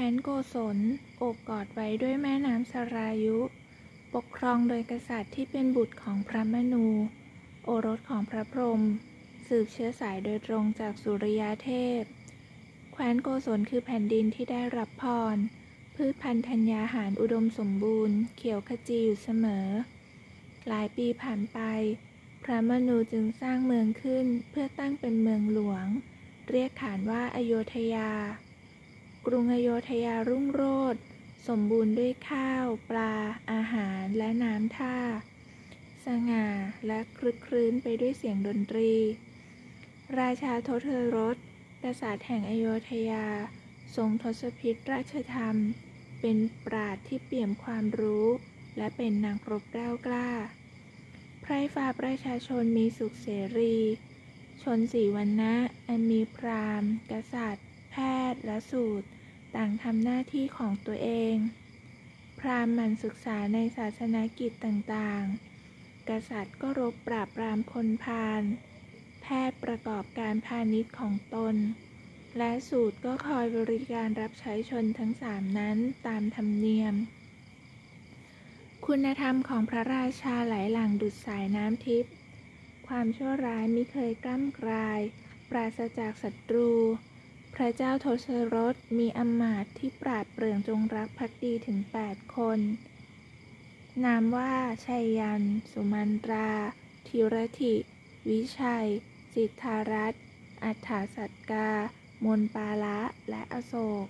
ว้นโกศลโอบกอดไว้ด้วยแม่น้ำสรายุ ปกครองโดยกษัตริย์ที่เป็นบุตรของพระมนู โอรสของพระพรหมสืบเชื้อสายโดยตรงจากสุริยเทพ แคว้นโกศลคือแผ่นดินที่ได้รับพร พืชพันธุ์ธัญญาหารอุดมสมบูรณ์ เขียวขจีอยู่เสมอ หลายปีผ่านไป พระมนูจึงสร้างเมืองขึ้นเพื่อตั้งเป็นเมืองหลวง เรียกขานว่าอโยธยา รุงอโยธยารุ่งโรจน์สมบูรณ์ด้วยข้าว ปลา อาหารและน้ำท่า สง่าและคลึกครื้นไปด้วยเสียงดนตรี ราชาทศรสกษัตริย์แห่งอโยธยา ทรงทศพิธราชธรรม เป็นปราดที่เปี่ยมความรู้ และเป็นนางรบกล้ากล้า ไพร่ฟ้าประชาชนมีสุขเสรี ชนสีวันนะอันมีพราหมณ์ กษัตริย์ แพทย์และสูตร ต่างทำหน้าที่ของตัวเอง พราหมณ์มันศึกษาในศาสนากิจต่างๆ กษัตริย์ก็รบปราบปรามคนพาล แพทย์ประกอบการพาณิชย์ของตน และสูตรก็คอยบริการรับใช้ชนทั้งสามนั้นตามธรรมเนียม คุณธรรมของพระราชาไหลหลั่งดุดสายน้ำทิพย์ ความชั่วร้ายม่เคยกล้ำกลาย ปราศจากศัตรู ระเจ้าทศรถมีอมาตย์ที่ปราดเปรื่องจงรักภักดีถึง8คน นามว่าชัยยัน สุมันตราธิรธิ วิชัย สิทธารัตน์อัฏฐาสัตกา มนปาละและอโศก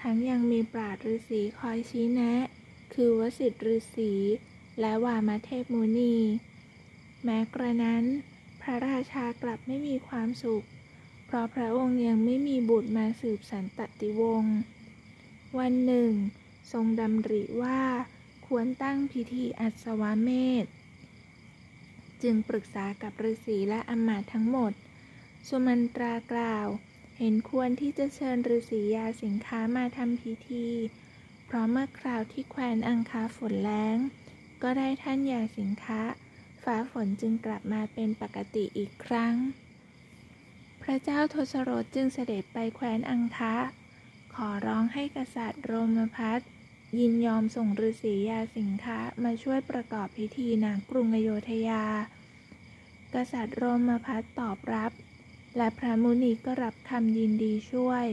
ทั้งยังมีปราดฤาษีคอยชี้แนะ คือวสิทธิฤาษีและวามเทพมุนี แม้กระนั้น พระราชากลับไม่มีความสุข เพราะพระองค์ยังไม่มีบุตรมาสืบสันตติวงศ์ วันหนึ่ง ทรงดำริว่าควรตั้งพิธีอัศวเมธจึงปรึกษากับฤาษีและอำมาตย์ทั้งหมด สุมันตรากล่าว เห็นควรที่จะเชิญฤาษียาสิงค้ามาทำพิธี เพราะเมื่อคราวที่แคว้นอังคาฝนแล้ง ก็ได้ท่านยาสิงค้าฟ้าฝนจึงกลับมาเป็นปกติอีกครั้ง พระเจ้าทศรถจึงเสด็จไปแคว้นอังคะ ขอร้องให้กษัตริย์โรมพัสยินยอมส่งฤาษียาสิงคะมาช่วยประกอบพิธีนางกรุงอโยธยา กษัตริย์โรมพัสตอบรับ และพระมุนีก็รับคำยินดีช่วย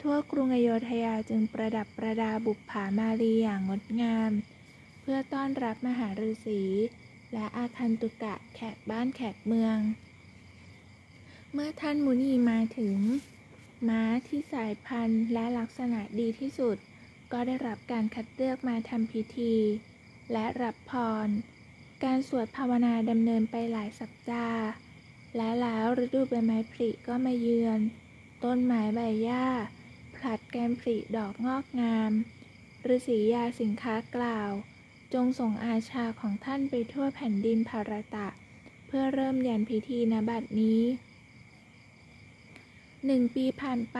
ทั่วกรุงอโยธยาจึงประดับประดาบุปผามาลีอย่างงดงาม เพื่อต้อนรับมหาฤาษี และอาคันตุกะแขกบ้านแขกเมือง เมื่อท่านมุนีมาถึง ม้าที่สายพันธุ์และลักษณะดีที่สุด ก็ได้รับการคัดเลือกมาทำพิธี และรับพร การสวดภาวนาดำเนินไปหลายสัปดาห์ และแล้วฤดูใบไม้ผลิก็มาเยือน ต้นไม้ใบหญ้า ผลัดแกันผลิดอกงอกงามฤาษียาสิงค้ากล่าว จงส่งอาชาของท่านไปทั่วแผ่นดินภารตะ เพื่อเริ่มยันพิธีนบัดนี้ หนึ่งปีผ่านไป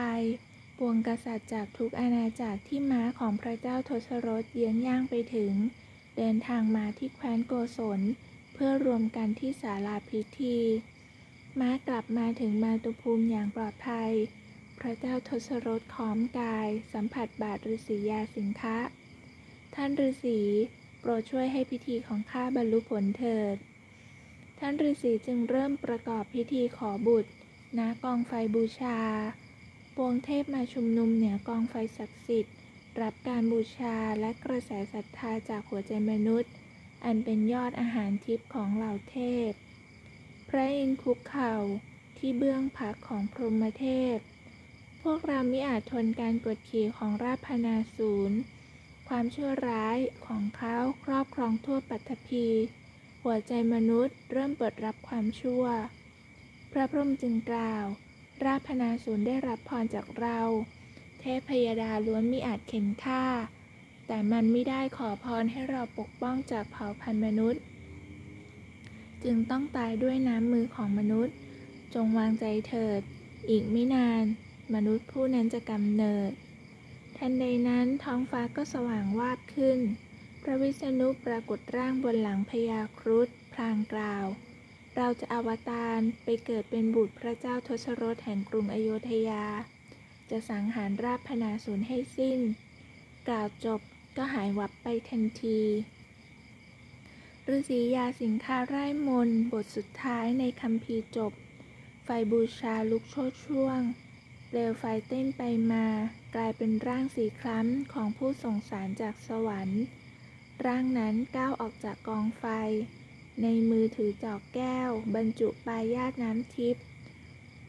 ปวงกษัตริย์จากทุกอาณาจักรที่ม้าของพระเจ้าทศรถเยื้องย่างไปถึง เดินทางมาที่แคว้นโกศล เพื่อรวมกันที่ศาลาพิธี ม้ากลับมาถึงมาตุภูมิอย่างปลอดภัย พระเจ้าทศรถขอมกาย สัมผัสบาทฤาษียาสิงคะท่านฤาษีโปรดช่วยให้พิธีของข้าบรรลุผลเถิด ท่านฤาษีจึงเริ่มประกอบพิธีขอบุตร ณกองไฟบูชา ปวงเทพมาชุมนุมเหนือกองไฟศักดิ์สิทธิ์ รับการบูชาและกระแสศรัทธาจากหัวใจมนุษย์ อันเป็นยอดอาหารทิพย์ของเหล่าเทพ พระอินทร์คุกเข่าที่เบื้องพักของพรหมเทพ พวกเรามิอาจทนการกดขี่ของราพนาศูนย์ความชั่วร้ายของเขาครอบครองทั่วปัตภีหัวใจมนุษย์เริ่มเปิดรับความชั่ว พระพรหมจึงกล่าว ราพนาศูนย์ได้รับพรจากเรา เทพพยดาล้วนมิอาจเข็นฆ่า แต่มันไม่ได้ขอพรให้เราปกป้องจากเผ่าพันธุ์มนุษย์ จึงต้องตายด้วยน้ำมือของมนุษย์ จงวางใจเถิด อีกไม่นาน มนุษย์ผู้นั้นจะกำเนิด ทันใดนั้นท้องฟ้าก็สว่างวาบขึ้น พระวิษณุปรากฏร่างบนหลังพญาครุฑพลางกล่าว เราจะอวตารไปเกิดเป็นบุตรพระเจ้าทศรถแห่งกรุงอโยธยา จะสังหารราพนาศูนย์ให้สิ้น กล่าวจบก็หายวับไปทันทีฤาษียาสิงคาไร่มนบทสุดท้ายในคำพีจบ ไฟบูชาลุกโชดช่วงเปลวไฟเต้นไปมา กลายเป็นร่างสีคล้ำของผู้ส่งสารจากสวรรค์ ร่างนั้นก้าวออกจากกองไฟ ในมือถือจอกแก้ว บรรจุปลายาตน้ำทิพย์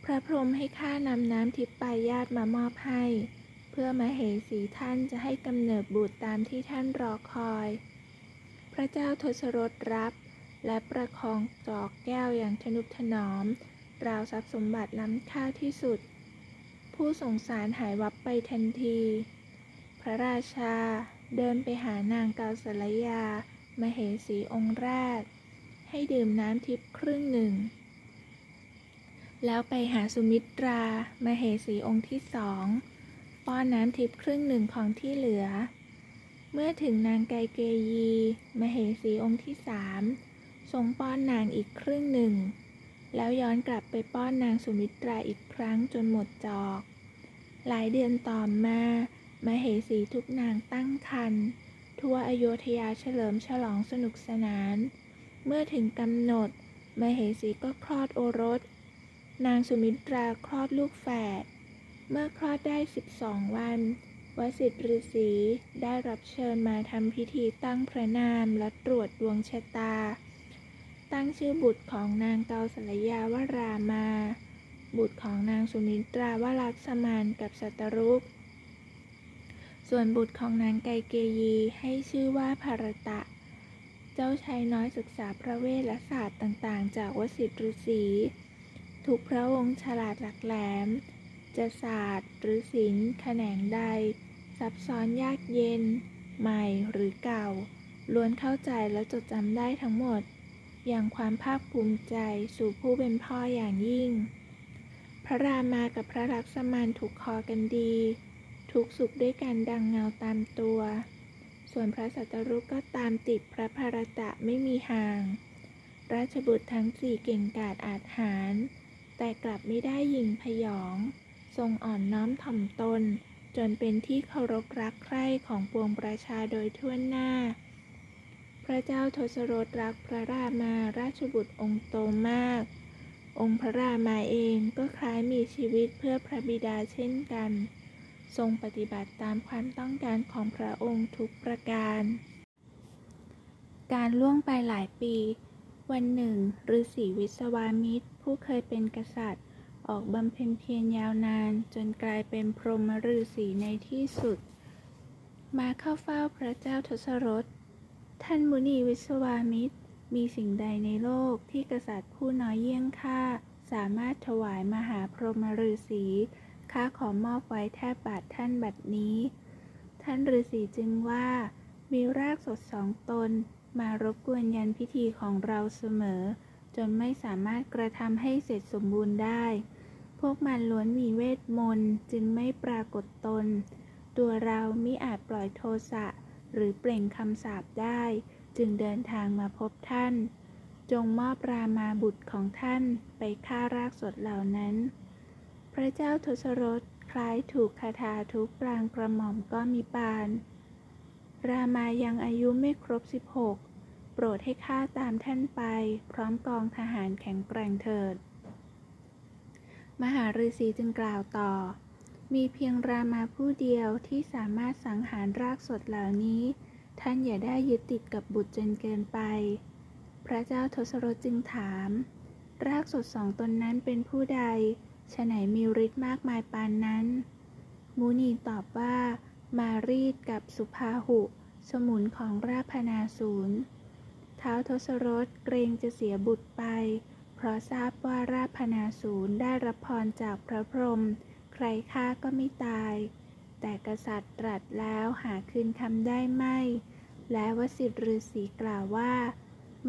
พระพรหมให้ข้านำน้ำทิพย์ปลายาตมามอบให้ เพื่อมาเหสีท่านจะให้กำเนิดบุตรตามที่ท่านรอคอย พระเจ้าทศรถรับ และประคองจอกแก้วอย่างทนุถนอม ราวทรัพย์สมบัติล้ำค่าที่สุด ผู้สงสารหายวับไปทันที พระราชาเดินไปหานางกาสลยา มเหสีองค์แรก ให้ดื่มน้ำทิพย์ครึ่งหนึ่ง แล้วไปหาสุมิตรามาเหสีองค์ที่สองป้อนน้ำทิพย์ครึ่งหนึ่งของที่เหลือ เมื่อถึงนางไกเกยีมเหสีองค์ที่สามทรงป้อนนางอีกครึ่งหนึ่ง แล้วย้อนกลับไปป้อนนางสุมิตราอีกครั้งจนหมดจอก หลายเดือนต่อมา มเหสีทุกนางตั้งครรภ์ทั่วอโยธยาเฉลิมฉลองสนุกสนาน เมื่อถึงกำหนดมเหสีก็คลอดโอรส นางสุมิตราคลอดลูกแฝด เมื่อคลอดได้ 12 วัน วสิทธิฤษีได้รับเชิญมาทำพิธีตั้งพระนามและตรวจดวงชะตา ตั้งชื่อบุตรของนางเกาสลยาวรามา บุตรของนางสุมิตราวลักษมานกับสัตรุก ส่วนบุตรของนางไกเกยีให้ชื่อว่าภารตะ เจ้าชายน้อยศึกษาพระเวทและศาสตร์ต่างๆ จากวสิทธิฤาษีทุกพระองค์ฉลาดหลักแหลม จะศาสตร์หรือศิลป์แขนงใด ซับซ้อนยากเย็น ใหม่หรือเก่า ล้วนเข้าใจและจดจำได้ทั้งหมด อย่างความภาคภูมิใจสู่ผู้เป็นพ่ออย่างยิ่ง พระรามากับพระลักษมานถูกคอกันดี ทุกสุขด้วยกันดังเงาตามตัว ส่วนพระสัตรุกก็ตามติดพระภารตะไม่มีห่าง ราชบุตรทั้งสี่เก่งกาจอาจหารแต่กลับไม่ได้ยิงพยอง ทรงอ่อนน้อมถ่อมตน จนเป็นที่เคารพรักใคร่ของปวงประชาโดยทั่วหน้า พระเจ้าทศรถรักพระรามาราชบุตรองค์โตมาก องค์พระรามาเองก็คล้ายมีชีวิตเพื่อพระบิดาเช่นกัน ทรงปฏิบัติตามความต้องการของพระองค์ทุกประการ การล่วงไปหลายปี วันหนึ่งฤาษีวิศวามิตร ผู้เคยเป็นกษัตริย์ ออกบำเพ็ญเพียรยาวนาน จนกลายเป็นพรหมฤาษีในที่สุด มาเข้าเฝ้าพระเจ้าทศรถ ท่านมุนีวิศวามิตร มีสิ่งใดในโลกที่กษัตริย์ผู้น้อยเยี่ยงข้าสามารถถวายมหาพรหมฤาษี ข้าขอมอบไว้แทบบาทท่านบัดนี้ ท่านฤาษีจึงว่า มีรากสดสองตน มารบกวนยันพิธีของเราเสมอ จนไม่สามารถกระทำให้เสร็จสมบูรณ์ได้ พวกมันล้วนมีเวทมนต์จึงไม่ปรากฏตน ตัวเรามิอาจปล่อยโทสะหรือเปล่งคำสาปได้ จึงเดินทางมาพบท่าน จงมอบรามาบุตรของท่านไปฆ่ารากสดเหล่านั้น พระเจ้าทศรถคล้ายถูกคาถาทุกปรางกระหม่อมก็มีปาน รามายังอายุไม่ครบ 16 โปรดให้ข้าตามท่านไป พร้อมกองทหารแข็งแกร่งเถิด มหาฤาษีจึงกล่าวต่อ มีเพียงรามาผู้เดียวที่สามารถสังหารรากสดเหล่านี้ ท่านอย่าได้ยึดติดกับบุตรจนเกินไป พระเจ้าทศรถจึงถาม รากสดสองตนนั้นเป็นผู้ใด ฉไหนมีฤทธิ์มากมายปานนั้นมูนีตอบว่า มารีดกับสุภาหุ สมุนของราพนาศูนย์ท้าวทศรถเกรงจะเสียบุตรไป เพราะทราบว่าราพนาศูนย์ได้รับพรจากพระพรหมใครฆ่าก็ไม่ตาย แต่กษัตริย์ตรัสแล้วหาคืนคำได้ไม่ และวสิทธิฤาษีกล่าวว่า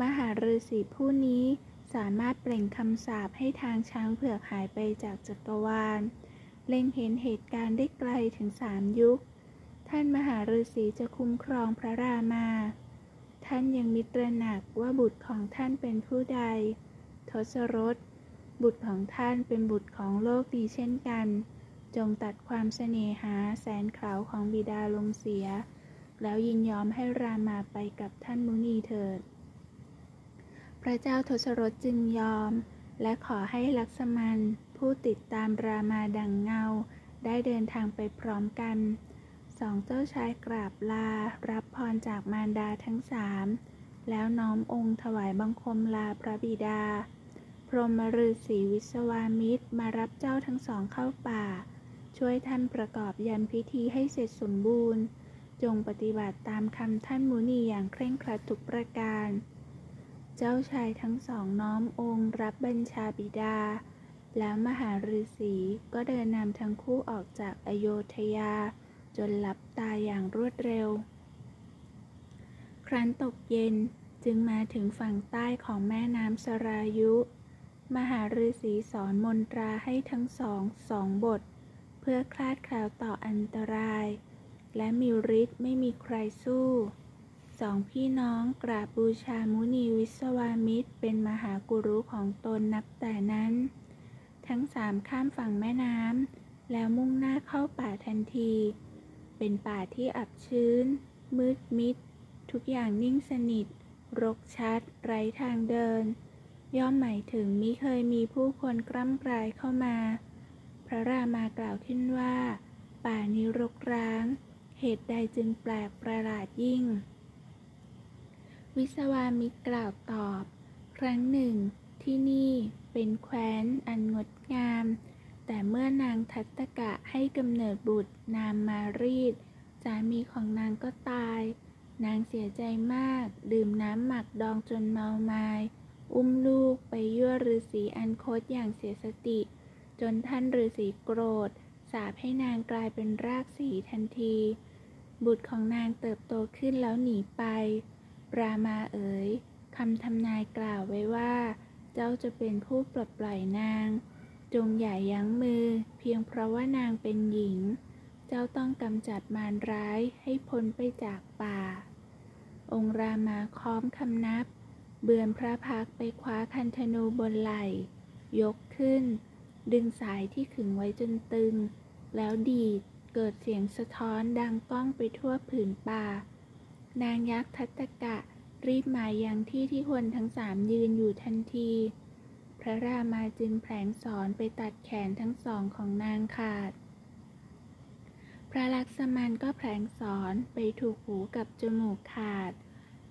มหาฤาษีผู้นี้ สามารถเปล่งคำสาปให้ทางช้างเผือกหายไปจากจักรวาล เล็งเห็นเหตุการณ์ได้ไกลถึงสามยุค ท่านมหาฤาษีจะคุ้มครองพระรามา ท่านยังมิตรหนักว่าบุตรของท่านเป็นผู้ใด ทศรถบุตรของท่านเป็นบุตรของโลกดีเช่นกัน จงตัดความเสน่หาแสนเขลาของบิดาลงเสีย แล้วยินยอมให้รามาไปกับท่านมุนีเถิด พระเจ้าทศรถจึงยอม และขอให้ลักษมันผู้ติดตามรามาดังเงา ได้เดินทางไปพร้อมกัน สองเจ้าชายกราบลา รับพรจากมารดาทั้งสามแล้วน้อมองค์ถวายบังคมลาพระบิดา พรหมฤาษีวิศวามิตรมารับเจ้าทั้งสองเข้าป่า ช่วยท่านประกอบยันพิธีให้เสร็จสมบูรณ์ จงปฏิบัติตามคำท่านมุนีอย่างเคร่งครัดทุกประการ เจ้าชายทั้งสองน้อมองค์รับบัญชาบิดา แล้วมหาฤาษีก็เดินนำทั้งคู่ออกจากอโยธยา จนหลับตาอย่างรวดเร็ว ครั้นตกเย็นจึงมาถึงฝั่งใต้ของแม่น้ำสรายุ มหาฤาษีสอนมนตราให้ทั้งสองสองบท เพื่อคลาดคลาวต่ออันตราย และมีฤทธิ์ไม่มีใครสู้ สองพี่น้องกราบบูชามุนีวิศวามิตร เป็นมหากุรุของตนนับแต่นั้น ทั้งสามข้ามฝั่งแม่น้ำแล้วมุ่งหน้าเข้าป่าทันที เป็นป่าที่อับชื้น มืดมิด ทุกอย่างนิ่งสนิท รกชัด ไร้ทางเดิน ย่อมหมายถึงมิเคยมีผู้คนกล้ำกลายเข้ามา พระรามากล่าวขึ้นว่า ป่านี้รกร้าง เหตุใดจึงแปลกประหลาดยิ่ง วิศวามิตรกล่าวตอบ ครั้งหนึ่ง ที่นี่เป็นแคว้นอันงดงาม แต่เมื่อนางทัตตกะให้กำเนิดบุตรนามมารีดสามีของนางก็ตาย นางเสียใจมาก ดื่มน้ำหมักดองจนเมามายอุ้มลูกไปยั่วฤาษีอันโคตอย่างเสียสติ จนท่านฤาษีโกรธ สาปให้นางกลายเป็นรากสีทันที บุตรของนางเติบโตขึ้นแล้วหนีไป รามาเอ๋ยคำทำนายกล่าวไว้ว่า เจ้าจะเป็นผู้ปลดปล่อยนาง จงอย่ายั้งมือ เพียงเพราะว่านางเป็นหญิง เจ้าต้องกำจัดมารร้ายให้พ้นไปจากป่า องค์รามาค้อมคำนับ เบือนพระพักไปคว้าคันธนูบนไหล่ ยกขึ้น ดึงสายที่ขึงไว้จนตึง แล้วดีดเกิดเสียงสะท้อนดังก้องไปทั่วผืนป่า นางยักษ์ทัตตกะ รีบมายังที่ที่คนทั้งสามยืนอยู่ทันที พระรามาจึงแผลงสอนไปตัดแขนทั้งสองของนางขาด พระลักษมันก็แผลงสอนไปถูกหูกับจมูกขาด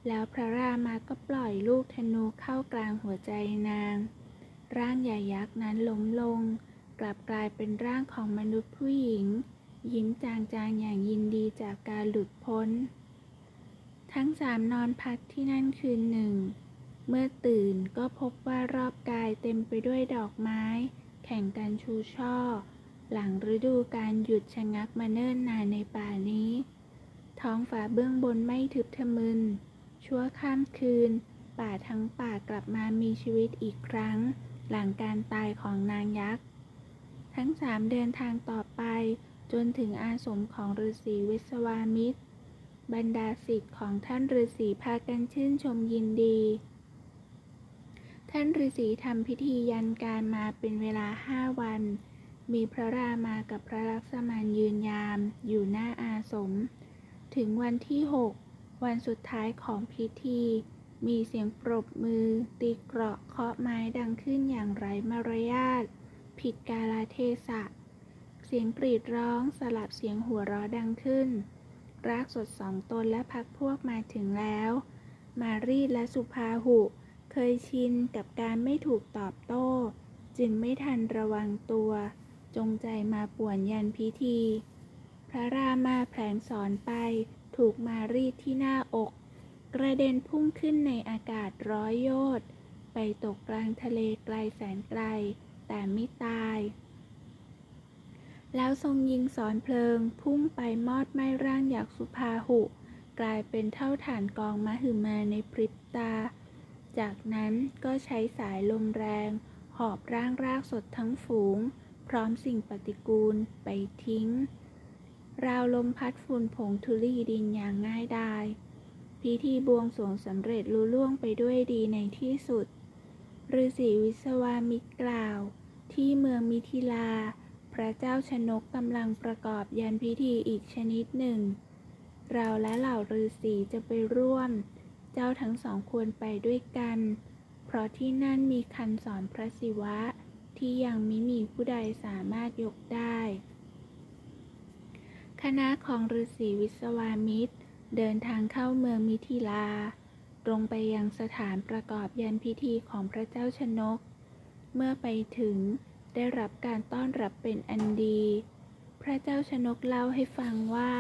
แล้วพระรามาก็ปล่อยลูกธนูเข้ากลางหัวใจนาง ร่างใหญ่ยักษ์นั้นล้มลง กลับกลายเป็นร่างของมนุษย์ผู้หญิง ยิ้มจางๆอย่างยินดีจากการหลุดพ้น ทั้งสามนอนพักที่นั่นคืนหนึ่ง เมื่อตื่นก็พบว่ารอบกายเต็มไปด้วยดอกไม้ แข่งกันชูช่อ หลังฤดูการหยุดชะงักมาเนิ่นนานในป่านี้ ท้องฟ้าเบื้องบนไม่ทึบทะมึน ชั่วข้ามคืน ป่าทั้งป่ากลับมามีชีวิตอีกครั้ง หลังการตายของนางยักษ์ ทั้งสามเดินทางต่อไป จนถึงอาสมของฤาษีวิศวามิตร บรรดาศิษย์ของท่านฤาษีพากันชื่นชมยินดี ท่านฤาษีทำพิธียันการมาเป็นเวลาห้าวัน มีพระรามากับพระลักษมานยืนยามอยู่หน้าอาสม ถึงวันที่หกวันสุดท้ายของพิธี มีเสียงปรบมือ ตีเกราะเคาะไม้ดังขึ้นอย่างไร้มารยาทผิดกาลเทศะ เสียงกรีดร้องสลับเสียงหัวเราะดังขึ้น รากสดสองตนและพักพวกมาถึงแล้ว มารีดและสุภาหุ เคยชินกับการไม่ถูกตอบโต้ จึงไม่ทันระวังตัว จงใจมาป่วนยันพิธี พระรามาแผลงสอนไป ถูกมารีดที่หน้าอก กระเด็นพุ่งขึ้นในอากาศร้อยโยชน์ไปตกกลางทะเลไกลแสนไกล แต่ไม่ตาย แล้วทรงยิงสอนเพลิง พุ่งไปมอดไหม้ร่างอยักสุภาหุ กลายเป็นเท่าฐานกองมหึมาในพริบตา จากนั้นก็ใช้สายลมแรง หอบร่างรากสดทั้งฝูง พร้อมสิ่งปฏิกูลไปทิ้ง ราวลมพัดฝุ่นผงทุลีดินอย่างง่ายดายพิธีบวงสรวงสำเร็จลุล่วงไปด้วยดีในที่สุดฤาษีวิศวามิตรกล่าว ที่เมืองมิถิลา พระเจ้าชนกกำลังประกอบยันพิธีอีกชนิดหนึ่ง เราและเหล่าฤาษีจะไปร่วม เจ้าทั้งสองควรไปด้วยกัน เพราะที่นั่นมีคันสอนพระศิวะ ที่ยังไม่มีผู้ใดสามารถยกได้ คณะของฤาษีวิศวามิตร เดินทางเข้าเมืองมิถิลา ตรงไปยังสถานประกอบยันพิธีของพระเจ้าชนก เมื่อไปถึง ได้รับการต้อนรับเป็นอันดี พระเจ้าชนกเล่าให้ฟังว่า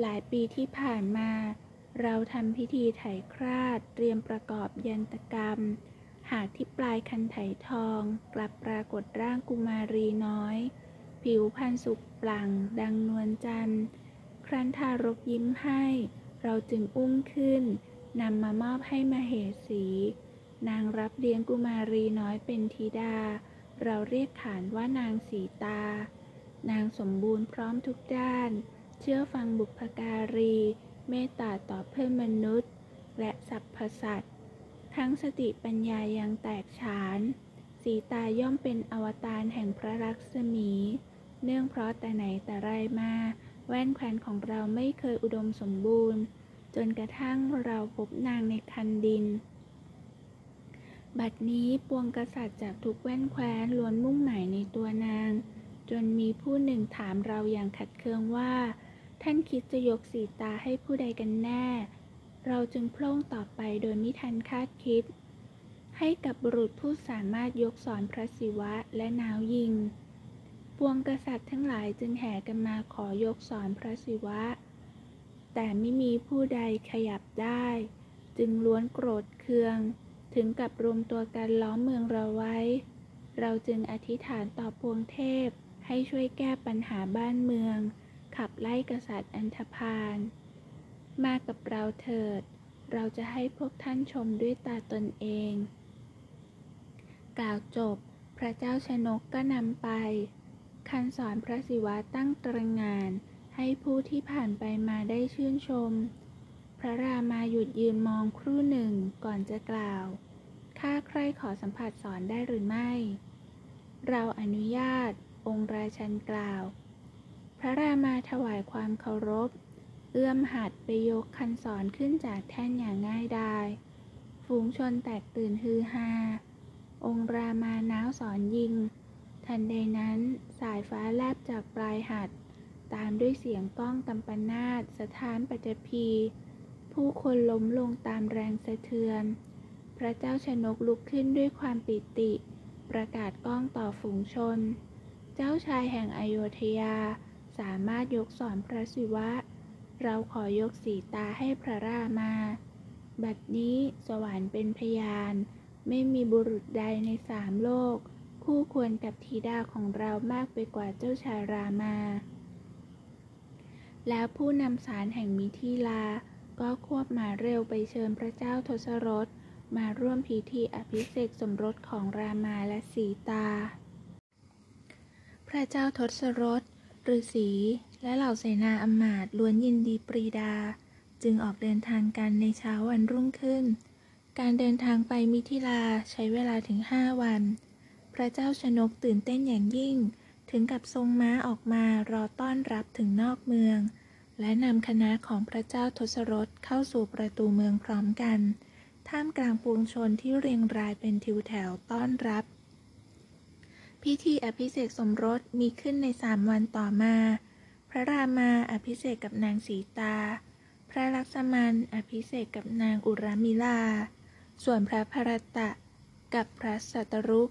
หลายปีที่ผ่านมา เราทำพิธีไถคราดเตรียมประกอบยันตกรรม หากที่ปลายคันไถทอง กลับปรากฏร่างกุมารีน้อย ผิวพรรณสุกปลั่ง ดังนวลจันทร์ ครั้นทารกยิ้มให้ เราจึงอุ้มขึ้นนำมามอบให้มเหสี นางรับเลี้ยงกุมารีน้อยเป็นธิดา เราเรียกขานว่านางสีตา นางสมบูรณ์พร้อมทุกด้าน เชื่อฟังบุพการี เมตตาต่อเพื่อนมนุษย์ และสรรพสัตว์ ทั้งสติปัญญายังแตกฉาน สีตาย่อมเป็นอวตารแห่งพระรักษมี เนื่องเพราะแต่ไหนแต่ไรมา แว่นแควนของเราไม่เคยอุดมสมบูรณ์ จนกระทั่งเราพบนางในคันดิน บัดนี้ปวงกษัตริย์จากทุกแว่นแคว้นล้วนมุ่งหมายในตัวนาง จนมีผู้หนึ่งถามเราอย่างขัดเคืองว่า ท่านคิดจะยกสีตาให้ผู้ใดกันแน่ เราจึงโพล่งตอบไปโดยไมิทันคาดคิด ให้กับบุรุษผู้สามารถยกสอนพระศิวะและนาวยิง ปวงกษัตริย์ทั้งหลายจึงแห่กันมาขอยกสอนพระศิวะ แต่ไม่มีผู้ใดขยับได้ จึงล้วนโกรธเคือง ถึงกับรวมตัวกันล้อมเมืองเราไว้ เราจึงอธิษฐานต่อปวงเทพ ให้ช่วยแก้ปัญหาบ้านเมือง ขับไล่กษัตริย์อันธพาล มากับเราเถิด เราจะให้พวกท่านชมด้วยตาตนเอง กล่าวจบ พระเจ้าชนกก็นำไปคันสอนพระศิวะตั้งตระหงานให้ผู้ที่ผ่านไปมาได้ชื่นชม พระรามาหยุดยืนมองครู่หนึ่งก่อนจะกล่าว ข้าใครขอสัมผัสสอนได้หรือไม่ เราอนุญาต องค์ราชันกล่าว พระรามาถวายความเคารพ เอื้อมหัดไปยกคันสอนขึ้นจากแท่นอย่างง่ายดาย ฝูงชนแตกตื่นฮือฮา องค์รามาน้าวสอนยิง ทันใดนั้นสายฟ้าแลบจากปลายหัด ตามด้วยเสียงก้องกำปนาตสถานปัจจพี ผู้คนล้มลงตามแรงสะเทือน พระเจ้าชนกลุกขึ้นด้วยความปิติ ประกาศก้องต่อฝูงชน เจ้าชายแห่งอโยธยาสามารถยกสอนพระศิวะ เราขอยกสีตาให้พระรามา บัดนี้สวรรค์เป็นพยาน ไม่มีบุรุษใดในสามโลก คู่ควรกับธิดาของเรามากไปกว่าเจ้าชายรามา แล้วผู้นำสารแห่งมิถิลา ก็ควบมาเร็วไปเชิญพระเจ้าทศรถมาร่วมพิธีอภิเษกสมรสของรามาและสีตา พระเจ้าทศรถฤาษีและเหล่าเสนาอำมาตย์ล้วนยินดีปรีดา จึงออกเดินทางกันในเช้าวันรุ่งขึ้น การเดินทางไปมิถิลาใช้เวลาถึงห้าวัน พระเจ้าชนกตื่นเต้นอย่างยิ่ง ถึงกับทรงม้าออกมารอต้อนรับถึงนอกเมือง และนำคณะของพระเจ้าทศรถเข้าสู่ประตูเมืองพร้อมกัน ท่ามกลางปวงชนที่เรียงรายเป็นทิวแถวต้อนรับ พิธีอภิเษกสมรสมีขึ้นในสามวันต่อมา พระรามาอภิเษกกับนางสีตา พระลักษมันอภิเษกกับนางอุรามิลา ส่วนพระพรตะ กับพระสัตรุก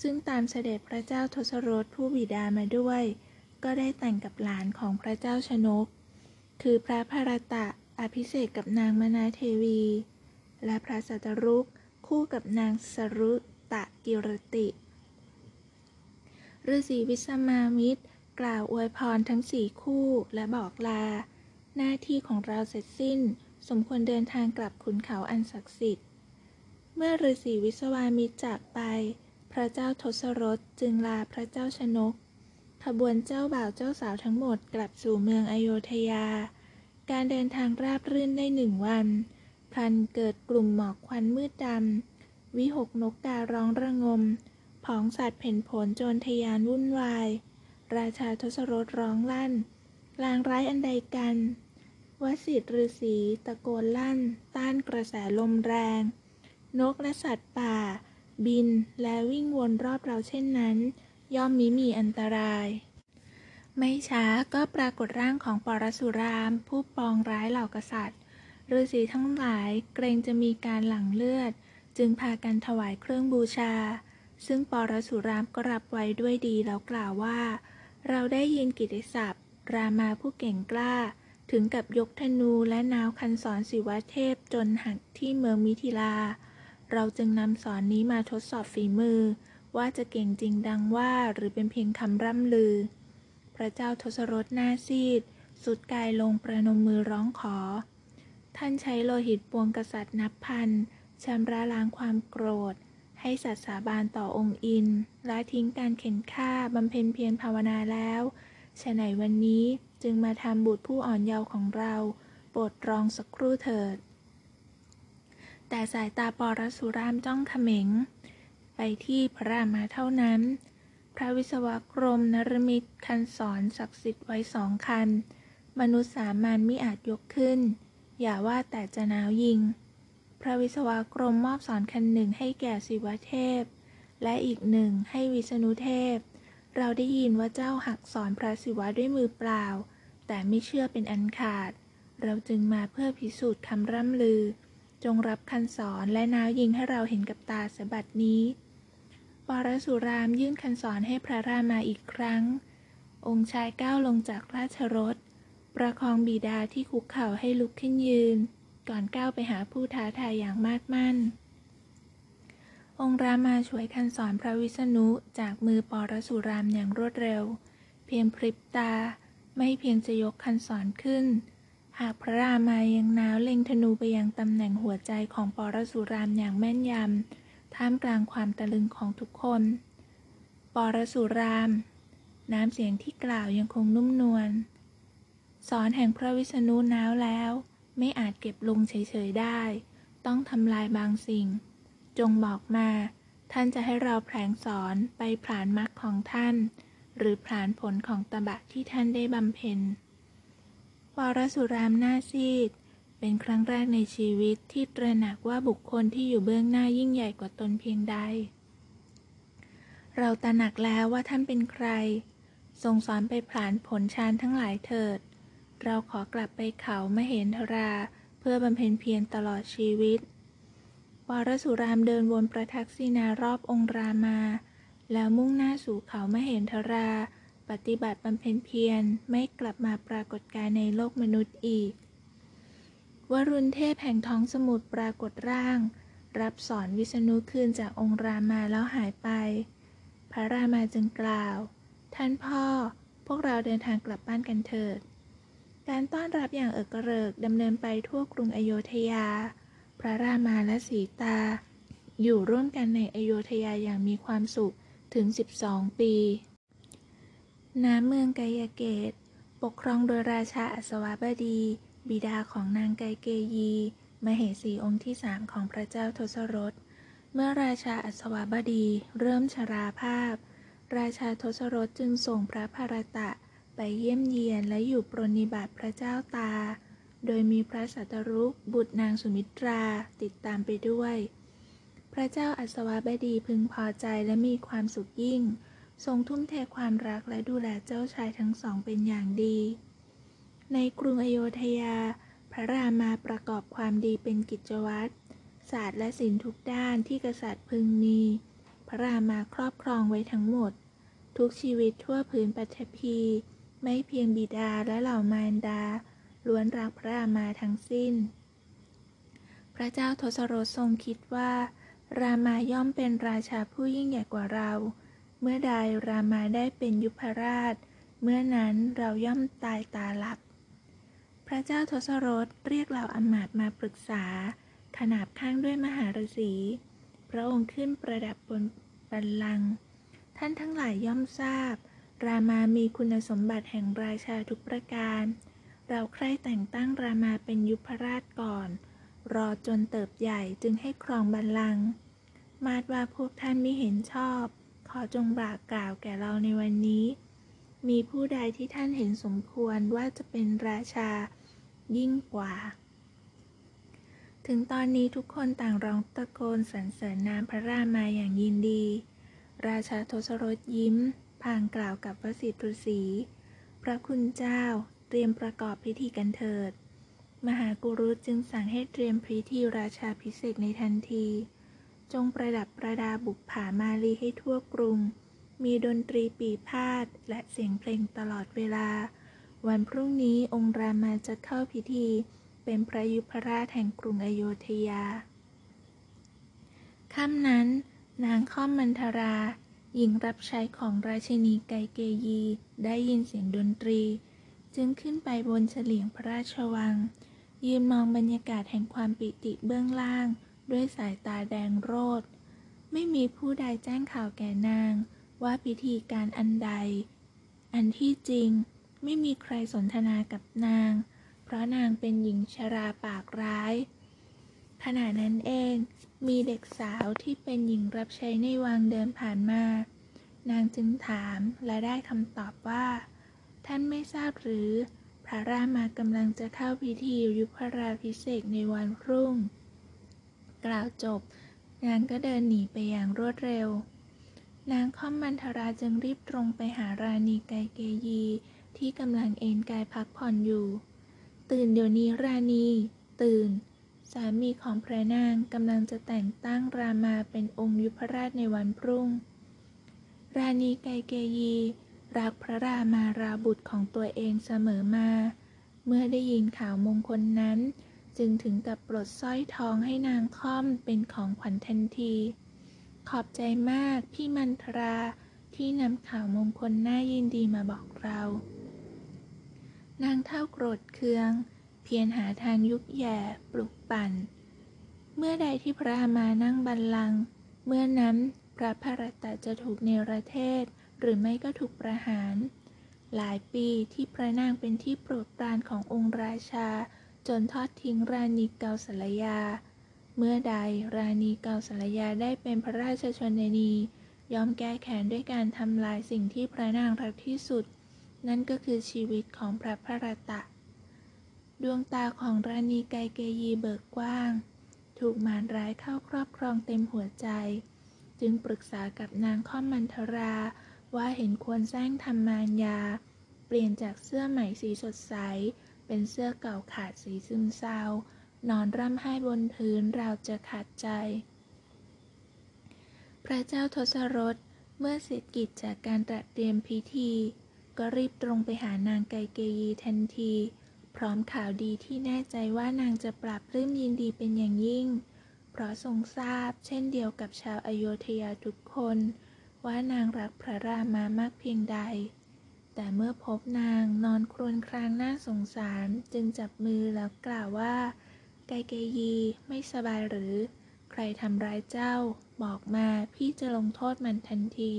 ซึ่งตามเสด็จพระเจ้าทศรถผู้บิดามาด้วย ก็ได้แต่งกับหลานของพระเจ้าชนก คือพระพรตะอภิเษกกับนางมนาเทวี และพระสัตรุกคู่กับนางสรุตะกิรติฤาษีวิสมามิตร กล่าวอวยพรทั้งสี่คู่และบอกลา หน้าที่ของเราเสร็จสิ้น สมควรเดินทางกลับขุนเขาอันศักดิ์สิทธิ์ เมื่อฤาษีวิสวามิตรจากไป พระเจ้าทศรถจึงลาพระเจ้าชนก ขบวนเจ้าบ่าวเจ้าสาวทั้งหมดกลับสู่เมืองอโยธยา การเดินทางราบรื่นได้หนึ่งวัน พลันเกิดกลุ่มหมอกควันมืดดำ วิหกนกการ้องระงม ผองสัตว์เพ่นผลโจรทยานวุ่นวาย ราชาทศรถร้องลั่น ลางร้ายอันใดกัน วสิทธิ์ฤาษีตะโกนลั่น ต้านกระแสลมแรง นกและสัตว์ป่า บินและวิ่งวนรอบเราเช่นนั้น ย่อมมิมีอันตราย ไม่ช้าก็ปรากฏร่างของปรสุราม ผู้ปองร้ายเหล่ากษัตริย์ฤาษีทั้งหลายเกรงจะมีการหลั่งเลือด จึงพากันถวายเครื่องบูชา ซึ่งปรสุรามก็รับไว้ด้วยดีแล้วกล่าวว่า เราได้ยินกิติศัพท์ รามาผู้เก่งกล้า ถึงกับยกธนูและนาวคันสอนศิวเทพจนหักที่เมืองมิถิลา เราจึงนำสอนนี้มาทดสอบฝีมือ ว่าจะเก่งจริงดังว่าหรือเป็นเพียงคำร่ำลือ พระเจ้าทศรถหน้าซีด สุดกายลงประนมมือร้องขอ ท่านใช้โลหิตปวงกษัตริย์นับพันชำระล้างความโกรธ ให้สัตสาบานต่อองค์อินละทิ้งการเข็นฆ่าบำเพ็ญเพียรภาวนาแล้วฉะไหนวันนี้จึงมาทำบุตรผู้อ่อนเยาว์ของเรา โปรดรองสักครู่เถิด แต่สายตาปอรสุรามจ้องเขม็ง ไปที่พระรามาเท่านั้น พระวิศวกรมนรมิตคันสอนศักดิ์สิทธิ์ไว้สองคัน มนุษย์สามัญมิอาจยกขึ้น อย่าว่าแต่จะนาวยิง พระวิศวกรมมอบสอนคันหนึ่งให้แก่ศิวเทพ และอีกหนึ่งให้วิษณุเทพ เราได้ยินว่าเจ้าหักสอนพระศิวะด้วยมือเปล่า แต่ไม่เชื่อเป็นอันขาด เราจึงมาเพื่อพิสูจน์คำร่ำลือ จงรับคันสอนและนาวยิงให้เราเห็นกับตาสบัดนี้ ปรสุรามยื่นคันสอนให้พระรามาอีกครั้ง องค์ชายก้าวลงจากราชรถ ประคองบิดาที่คุกเข่าให้ลุกขึ้นยืน ก่อนก้าวไปหาผู้ท้าทายอย่างมาดมั่น องค์รามาช่วยคันสอนพระวิษณุจากมือปรสุรามอย่างรวดเร็ว เพียงพริบตา ไม่เพียงจะยกคันสอนขึ้น หากพระรามายังน้าวเล็งธนูไปยังตำแหน่งหัวใจของปรสุรามอย่างแม่นยำ ท่ามกลางความตะลึงของทุกคน ปรสุราม น้ำเสียงที่กล่าวยังคงนุ่มนวล สอนแห่งพระวิษณุน้าวแล้ว ไม่อาจเก็บลงเฉยๆได้ ต้องทำลายบางสิ่ง จงบอกมา ท่านจะให้เราแผลงสอนไปผลานมรรคของท่าน หรือผลานผลของตบะที่ท่านได้บำเพ็ญ ปรสุรามหน้าซีด เป็นครั้งแรกในชีวิตที่ตระหนักว่าบุคคลที่อยู่เบื้องหน้ายิ่งใหญ่กว่าตนเพียงใด เราตระหนักแล้วว่าท่านเป็นใคร ทรงสอนไปผลานผลชานทั้งหลายเถิด เราขอกลับไปเขามเหนทรา เพื่อบำเพ็ญเพียรตลอดชีวิตวรสุรามเดินวนประทักษิณารอบองค์รามา แล้วมุ่งหน้าสู่เขามเหนทรา ปฏิบัติบำเพ็ญเพียรไม่กลับมาปรากฏกายในโลกมนุษย์อีก วรุณเทพแห่งท้องสมุทรปรากฏร่าง รับสอนวิษณุคืนจากองค์รามาแล้วหายไป พระรามาจึงกล่าว ท่านพ่อ พวกเราเดินทางกลับบ้านกันเถิด การต้อนรับอย่างเอิกระเริกดำเนินไปทั่วกรุงอโยธยา พระรามาและสีตา อยู่ร่วมกันในอโยธยาอย่างมีความสุขถึง 12 ปีน้ำเมืองไกยเกต ปกครองโดยราชาอัศวบดี บิดาของนางไกเกยี มเหสีองค์ที่สามของพระเจ้าทศรถ เมื่อราชาอัศวบดีเริ่มชราภาพ ราชาทศรถจึงส่งพระภารตะไปเยี่ยมเยียนและอยู่ปรนนิบัติพระเจ้าตา โดยมีพระสัตรุกบุตรนางสุมิตราติดตามไปด้วย พระเจ้าอัศวบดีพึงพอใจและมีความสุขยิ่ง ทรงทุ่มเทความรักและดูแลเจ้าชายทั้งสองเป็นอย่างดี ในกรุงอโยธยา พระรามาประกอบความดีเป็นกิจวัตรศาสตร์และศิลป์ทุกด้านที่กษัตริย์พึงมี พระรามาครอบครองไว้ทั้งหมด ทุกชีวิตทั่วพื้นปัทภีไม่เพียงบิดาและเหล่ามารดา ล้วนรักพระรามาทั้งสิ้น พระเจ้าทศรถทรงคิดว่า รามาย่อมเป็นราชาผู้ยิ่งใหญ่กว่าเรา เมื่อใดรามาได้เป็นยุพราช เมื่อนั้นเราย่อมตายตาหลับ พระเจ้าทศรถเรียกเหล่าอมาตมาปรึกษา ขนาบข้างด้วยมหาฤาษีพระองค์ขึ้นประดับบนบัลลังก์ท่านทั้งหลายย่อมทราบ รามามีคุณสมบัติแห่งราชาทุกประการ เราใคร่แต่งตั้งรามาเป็นยุพราชก่อน รอจนเติบใหญ่จึงให้ครองบัลลังก์มาดว่าพวกท่านไม่เห็นชอบ ขอจงบากกล่าวแก่เราในวันนี้ มีผู้ใดที่ท่านเห็นสมควรว่าจะเป็นราชา ยิ่งกว่า ถึงตอนนี้ทุกคนต่างร้องตะโกนสรรเสริญนามพระรามาอย่างยินดี ราชาทศรถยิ้มพางกล่าวกับพระสิทธุสีพระคุณเจ้าเตรียมประกอบพิธีกันเถิด มหากุรุจึงสั่งให้เตรียมพิธีราชาพิเศษในทันที จงประดับประดาบุกผามาลีให้ทั่วกรุง มีดนตรีปีพาดและเสียงเพลงตลอดเวลา วันพรุ่งนี้องค์รามาจะเข้าพิธี เป็นพระยุพราชแห่งกรุงอโยธยา ค่ำนั้น นางค่อมมันทรา หญิงรับใช้ของราชินีไกเกยี ได้ยินเสียงดนตรี จึงขึ้นไปบนเฉลียงพระราชวัง ยืนมองบรรยากาศแห่งความปิติเบื้องล่าง ด้วยสายตาแดงโรด ไม่มีผู้ใดแจ้งข่าวแก่นาง ว่าพิธีการอันใด อันที่จริง ไม่มีใครสนทนากับนาง เพราะนางเป็นหญิงชราปากร้าย ขณะนั้นเองมีเด็กสาวที่เป็นหญิงรับใช้ในวังเดินผ่านมา นางจึงถามและได้คำตอบว่า ท่านไม่ทราบหรือ พระรามากำลังจะเข้าพิธียุพราพิเศษในวันพรุ่ง กล่าวจบ นางก็เดินหนีไปอย่างรวดเร็ว นางค่อมมันทราจึงรีบตรงไปหาราณีไกเกยี ที่กำลังเอนกายพักผ่อนอยู่ ตื่นเดี๋ยวนี้ราณี ตื่น สามีของพระนางกำลังจะแต่งตั้งรามาเป็นองค์ยุพราชในวันพรุ่ง ราณีไกเกยี รักพระรามาราบุตรของตัวเองเสมอมา เมื่อได้ยินข่าวมงคลนั้น จึงถึงกับปลดสร้อยทองให้นางค่อมเป็นของขวัญทันที ขอบใจมากพี่มันทราที่นำข่าวมงคลน่ายินดีมาบอกเรา นางเท่าโกรธเคือง เพียรหาทางยุกแย่ปลุกปั่น เมื่อใดที่พระมานั่งบัลลังก์เมื่อนั้นพระพรตะจะถูกเนรเทศ หรือไม่ก็ถูกประหาร หลายปีที่พระนางเป็นที่โปรดปรานขององค์ราชา จนทอดทิ้งราณีเกาสลยา เมื่อใดราณีเกาสลยาได้เป็นพระราชชนนี ยอมแก้แค้นด้วยการทำลายสิ่งที่พระนางรักที่สุด นั่นก็คือชีวิตของพระพรตะ ดวงตาของราณีไกเกยีเบิกกว้าง ถูกมารร้ายเข้าครอบครองเต็มหัวใจ จึงปรึกษากับนางค่อมมันทราว่าเห็นควรแซงทำมารยา เปลี่ยนจากเสื้อใหม่สีสดใส เป็นเสื้อเก่าขาดสีซึมเศร้านอนร่ำไห้บนพื้นเราจะขาดใจ พระเจ้าทศรถเมื่อเสร็จกิจจากการตระเตรียมพิธี ก็รีบตรงไปหานางไกเกยีทันที พร้อมข่าวดีที่แน่ใจว่านางจะปราบปลื้มยินดีเป็นอย่างยิ่ง เพราะทรงทราบเช่นเดียวกับชาวอโยธยาทุกคน ว่านางรักพระรามามากเพียงใด แต่เมื่อพบนางนอนครวญครางน่าสงสารจึงจับมือแล้วกล่าวว่า ไกเกยีไม่สบายหรือ ใครทำร้ายเจ้า บอกมาพี่จะลงโทษมันทันที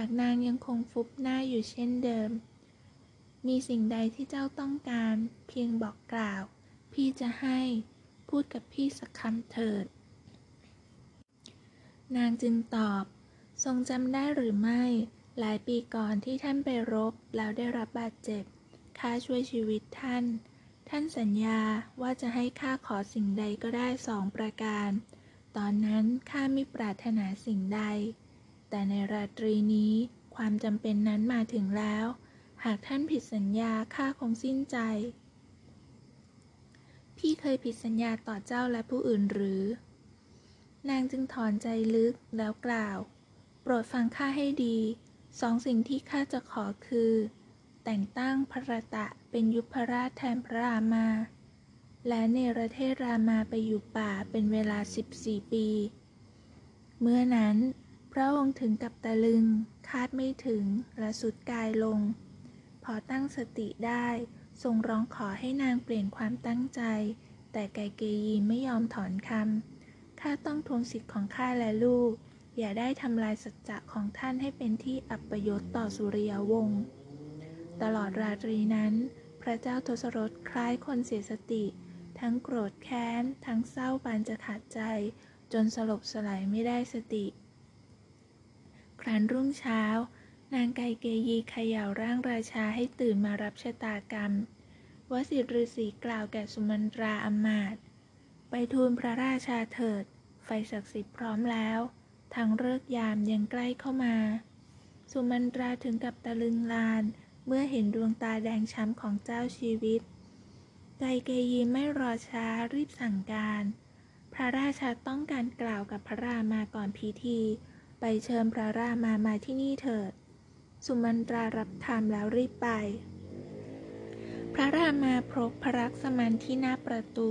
ากนางยังคงฟุบหน้าอยู่เช่นเดิม มีสิ่งใดที่เจ้าต้องการ เพียงบอกกล่าว พี่จะให้ พูดกับพี่สักคำเถิด นางจึงตอบ ทรงจำได้หรือไม่ หลายปีก่อนที่ท่านไปรบ แล้วได้รับบาดเจ็บข้าช่วยชีวิตท่าน ท่านสัญญาว่าจะให้ข้าขอสิ่งใดก็ได้สองประการ ตอนนั้นข้าไม่ปรารถนาสิ่งใด แต่ในราตรีนี้ ความจำเป็นนั้นมาถึงแล้ว หากท่านผิดสัญญาข้าคงสิ้นใจ พี่เคยผิดสัญญาต่อเจ้าและผู้อื่นหรือ นางจึงถอนใจลึกแล้วกล่าว โปรดฟังข้าให้ดี สองสิ่งที่ข้าจะขอคือ แต่งตั้งพระตะเป็นยุพราชแทนพระรามา และเนรเทศรามาไปอยู่ป่าเป็นเวลา 14 ปี เมื่อนั้น พระองค์ถึงกับตะลึง คาดไม่ถึงและสุดกายลง พอตั้งสติได้ทรงร้องขอให้นางเปลี่ยนความตั้งใจ แต่ไกเกยีไม่ยอมถอนคำข้าต้องทวงสิทธิ์ของข้าและลูก อย่าได้ทำลายสัจจะของท่านให้เป็นที่อับประยศต่อสุริยวงศ์ตลอดราตรีนั้น พระเจ้าทศรถคล้ายคนเสียสติ ทั้งโกรธแค้น ทั้งเศร้าปานจะขาดใจ จนสลบสลายไม่ได้สติ ครั้นรุ่งเช้า นางไกเกยีเขย่าร่างราชาให้ตื่นมารับชะตากรรม วสิทธิฤษีกล่าวแก่สุมันตราอมาต์ไปทูลพระราชาเถิด ไฟศักดิ์สิทธิ์พร้อมแล้ว ทางเลิกยามยังใกล้เข้ามา สุมันตราถึงกับตะลึงลาน เมื่อเห็นดวงตาแดงช้ำของเจ้าชีวิต ไกเกยีไม่รอช้ารีบสั่งการ พระราชาต้องการกล่าวกับพระรามาก่อนพิธี ไปเชิญพระรามามาที่นี่เถิด สุมันตรารับธรรมแล้วรีบไป พระรามาพบพระรักษมันที่หน้าประตู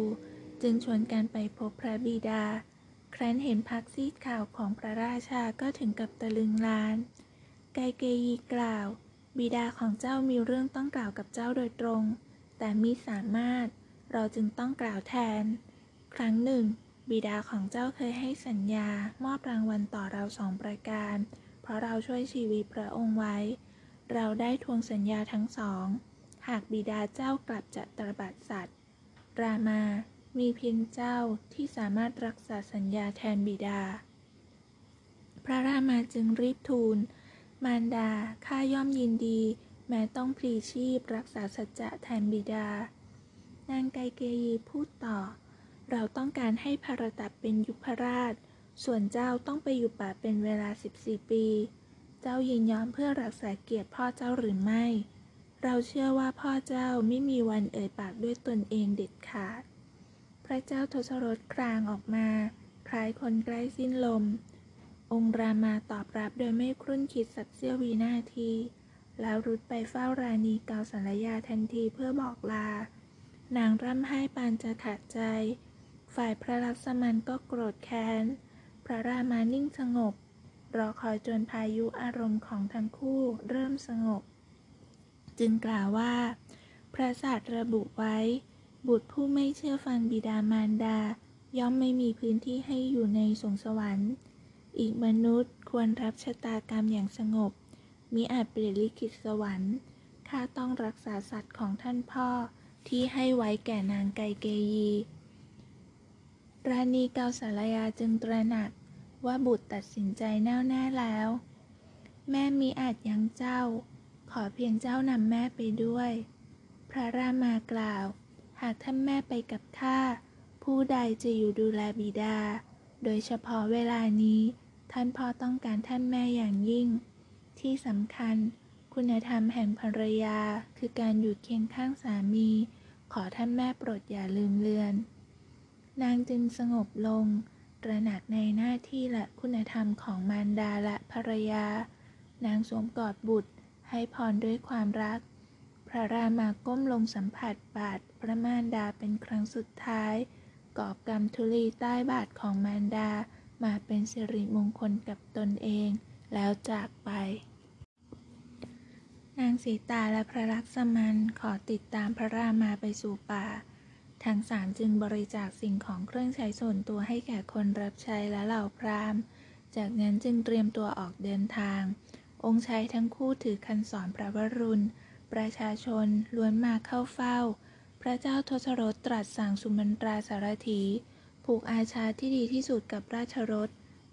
จึงชวนกันไปพบพระบิดา ครั้นเห็นพักซีดข่าวของพระราชาก็ถึงกับตะลึงลาน ไกเกยีกล่าว บิดาของเจ้ามีเรื่องต้องกล่าวกับเจ้าโดยตรง แต่มิสามารถ เราจึงต้องกล่าวแทน ครั้งหนึ่ง บิดาของเจ้าเคยให้สัญญามอบรางวัลต่อเราสองประการ เพราะเราช่วยชีวิตพระองค์ไว้ เราได้ทวงสัญญาทั้งสอง หากบิดาเจ้ากลับจะตรบัดสัตว์ รามา มีเพียงเจ้าที่สามารถรักษาสัญญาแทนบิดา พระรามาจึงรีบทูล มารดา ข้าย่อมยินดี แม้ต้องพลีชีพรักษาสัจจะแทนบิดา นางไกเกยีพูดต่อ เราต้องการให้พระตับเป็นยุพราช ส่วนเจ้าต้องไปอยู่ป่าเป็นเวลา 14 ปี เจ้ายินยอมเพื่อรักษาเกียรติพ่อเจ้าหรือไม่ เราเชื่อว่าพ่อเจ้าไม่มีวันเอ่ยปากด้วยตนเองเด็ดขาด พระเจ้าทศรถครางออกมา คล้ายคนใกล้สิ้นลม องค์รามาตอบรับโดยไม่ครุ่นคิดสักเสี้ยววินาที แล้วรุดไปเฝ้าราณีเกาสัลยาทันทีเพื่อบอกลา นางร่ำไห้ปานจะขาดใจ ฝ่ายพระลักษมันก็โกรธแค้น พระรามานิ่งสงบ รอคอยจนพายุอารมณ์ของทั้งคู่เริ่มสงบ จึงกล่าวว่า พระศาสตร์ระบุไว้ บุตรผู้ไม่เชื่อฟังบิดามารดา ย่อมไม่มีพื้นที่ให้อยู่ในสงสวรรค์ อีกมนุษย์ควรรับชะตากรรมอย่างสงบ มิอาจเปลี่ยนลิขิตสวรรค์ ข้าต้องรักษาสัตว์ของท่านพ่อที่ให้ไว้แก่นางไกเกยี ราณีเกาสารยาจึงตระหนักว่าบุตรตัดสินใจแน่วแน่แล้ว แม่มีอาจยังเจ้า ขอเพียงเจ้านำแม่ไปด้วย พระรามากล่าว หากท่านแม่ไปกับข้าผู้ใดจะอยู่ดูแลบิดา โดยเฉพาะเวลานี้ ท่านพ่อต้องการท่านแม่อย่างยิ่ง ที่สำคัญ คุณธรรมแห่งภรรยาคือการอยู่เคียงข้างสามี ขอท่านแม่โปรดอย่าลืมเลือน นางจึงสงบลง ตระหนักในหน้าที่และคุณธรรมของมารดาและภรรยา นางสวมกอดบุตร ให้พรด้วยความรัก พระรามาก้มลงสัมผัสบาทพระมารดาเป็นครั้งสุดท้าย กอบกำทุลีใต้บาทของมารดามาเป็นสิริมงคลกับตนเอง แล้วจากไป นางสีตาและพระลักษมันขอติดตามพระรามาไปสู่ป่า ทั้งสามจึงบริจาคสิ่งของเครื่องใช้ส่วนตัวให้แก่คนรับใช้และเหล่าพราหมณ์ จากนั้นจึงเตรียมตัวออกเดินทาง องค์ชายทั้งคู่ถือคันสอนพระวรุณ ประชาชนล้วนมาเข้าเฝ้า พระเจ้าทศรถตรัสสั่งสุมันตราสารถีผูกอาชาที่ดีที่สุดกับราชรถ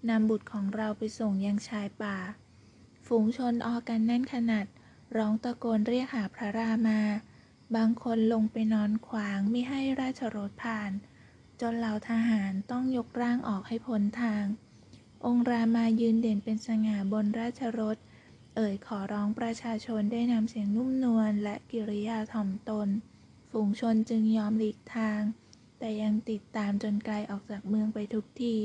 นำบุตรของเราไปส่งยังชายป่า ฝูงชนออกกันแน่นขนาด ร้องตะโกนเรียกหาพระรามา บางคนลงไปนอนขวางไม่ให้ราชรถผ่าน จนเหล่าทหารต้องยกร่างออกให้พ้นทาง องค์รามายืนเด่นเป็นสง่าบนราชรถ เอ่ยขอร้องประชาชนได้นำเสียงนุ่มนวลและกิริยาถ่อมตน ฝูงชนจึงยอมหลีกทาง แต่ยังติดตามจนไกลออกจากเมืองไปทุกที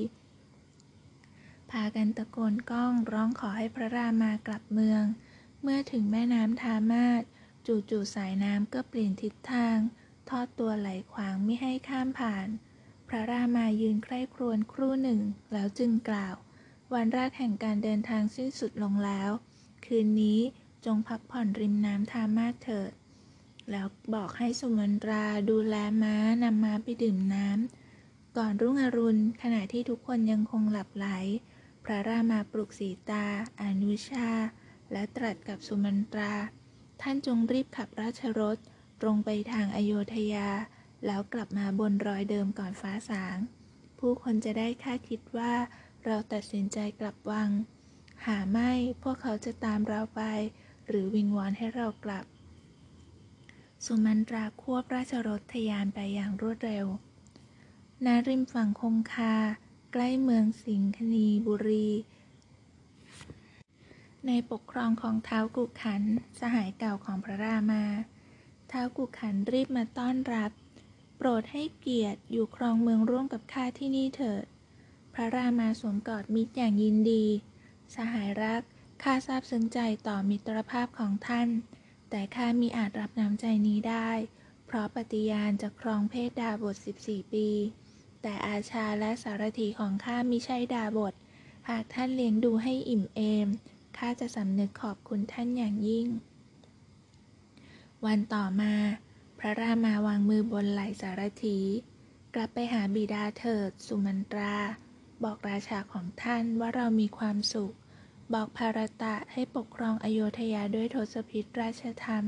พากันตะโกนก้องร้องขอให้พระรามากลับเมือง เมื่อถึงแม่น้ำทามาศ จู่ๆสายน้ำก็เปลี่ยนทิศทาง ทอดตัวไหลขวางไม่ให้ข้ามผ่าน พระรามายืนใคร่ครวญครู่หนึ่ง แล้วจึงกล่าว วันแรกแห่งการเดินทางสิ้นสุดลงแล้ว คืนนี้จงพักผ่อนริมน้ำทามาเถิด แล้วบอกให้สุมันตราดูแลม้านำม้าไปดื่มน้ำ ก่อนรุ่งอรุณขณะที่ทุกคนยังคงหลับไหล พระรามาปลุกสีตา อนุชา และตรัสกับสุมันตรา ท่านจงรีบขับราชรถ ตรงไปทางอโยธยา แล้วกลับมาบนรอยเดิมก่อนฟ้าสาง ผู้คนจะได้คาดคิดว่า เราตัดสินใจกลับวัง หาไม่พวกเขาจะตามเราไป หรือวิงวอนให้เรากลับ สุมันตราควบราชรถทยานไปอย่างรวดเร็วณริมฝั่งคงคา ใกล้เมืองสิงคณีบุรี ในปกครองของเท้ากุขัน สหายเก่าของพระรามา เท้ากุขันรีบมาต้อนรับ โปรดให้เกียรติอยู่ครองเมืองร่วมกับข้าที่นี่เถิด พระรามาสวมกอดมิตรอย่างยินดี สหายรัก ข้าทราบซึ้งใจต่อมิตรภาพของท่าน แต่ข้ามีอาจรับน้ำใจนี้ได้ เพราะปฏิญาณจะครองเพศดาบท 14 ปี แต่อาชาและสารถีของข้ามิใช่ดาบท หากท่านเลี้ยงดูให้อิ่มเอม ข้าจะสำนึกขอบคุณท่านอย่างยิ่ง วันต่อมา พระรามาวางมือบนไหล่สารถี กลับไปหาบิดาเถิด สุมันตรา บอกราชาของท่านว่าเรามีความสุข บอกภารตะให้ปกครองอโยธยาด้วยทศพิธราชธรรม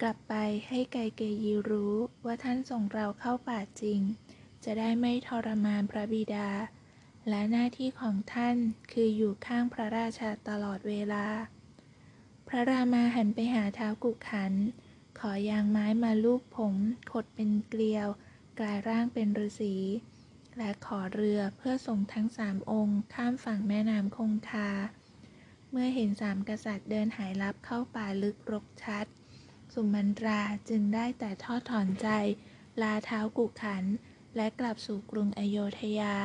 กลับไปให้ไกเกยีรู้ว่าท่านส่งเราเข้าป่าจริง จะได้ไม่ทรมานพระบิดา และหน้าที่ของท่านคืออยู่ข้างพระราชาตลอดเวลา พระรามาหันไปหาเท้ากุขัน ขอยางไม้มาลูบผม ขดเป็นเกลียว กลายร่างเป็นฤาษี และขอเรือเพื่อส่งทั้งสามองค์ข้ามฝั่งแม่น้ำคงคา เมื่อเห็นสามกษัตริย์เดินหายลับเข้าป่าลึกรกชัด สุมันตราจึงได้แต่ทอดถอนใจ ลาเท้ากุขัน และกลับสู่กรุงอโยธยา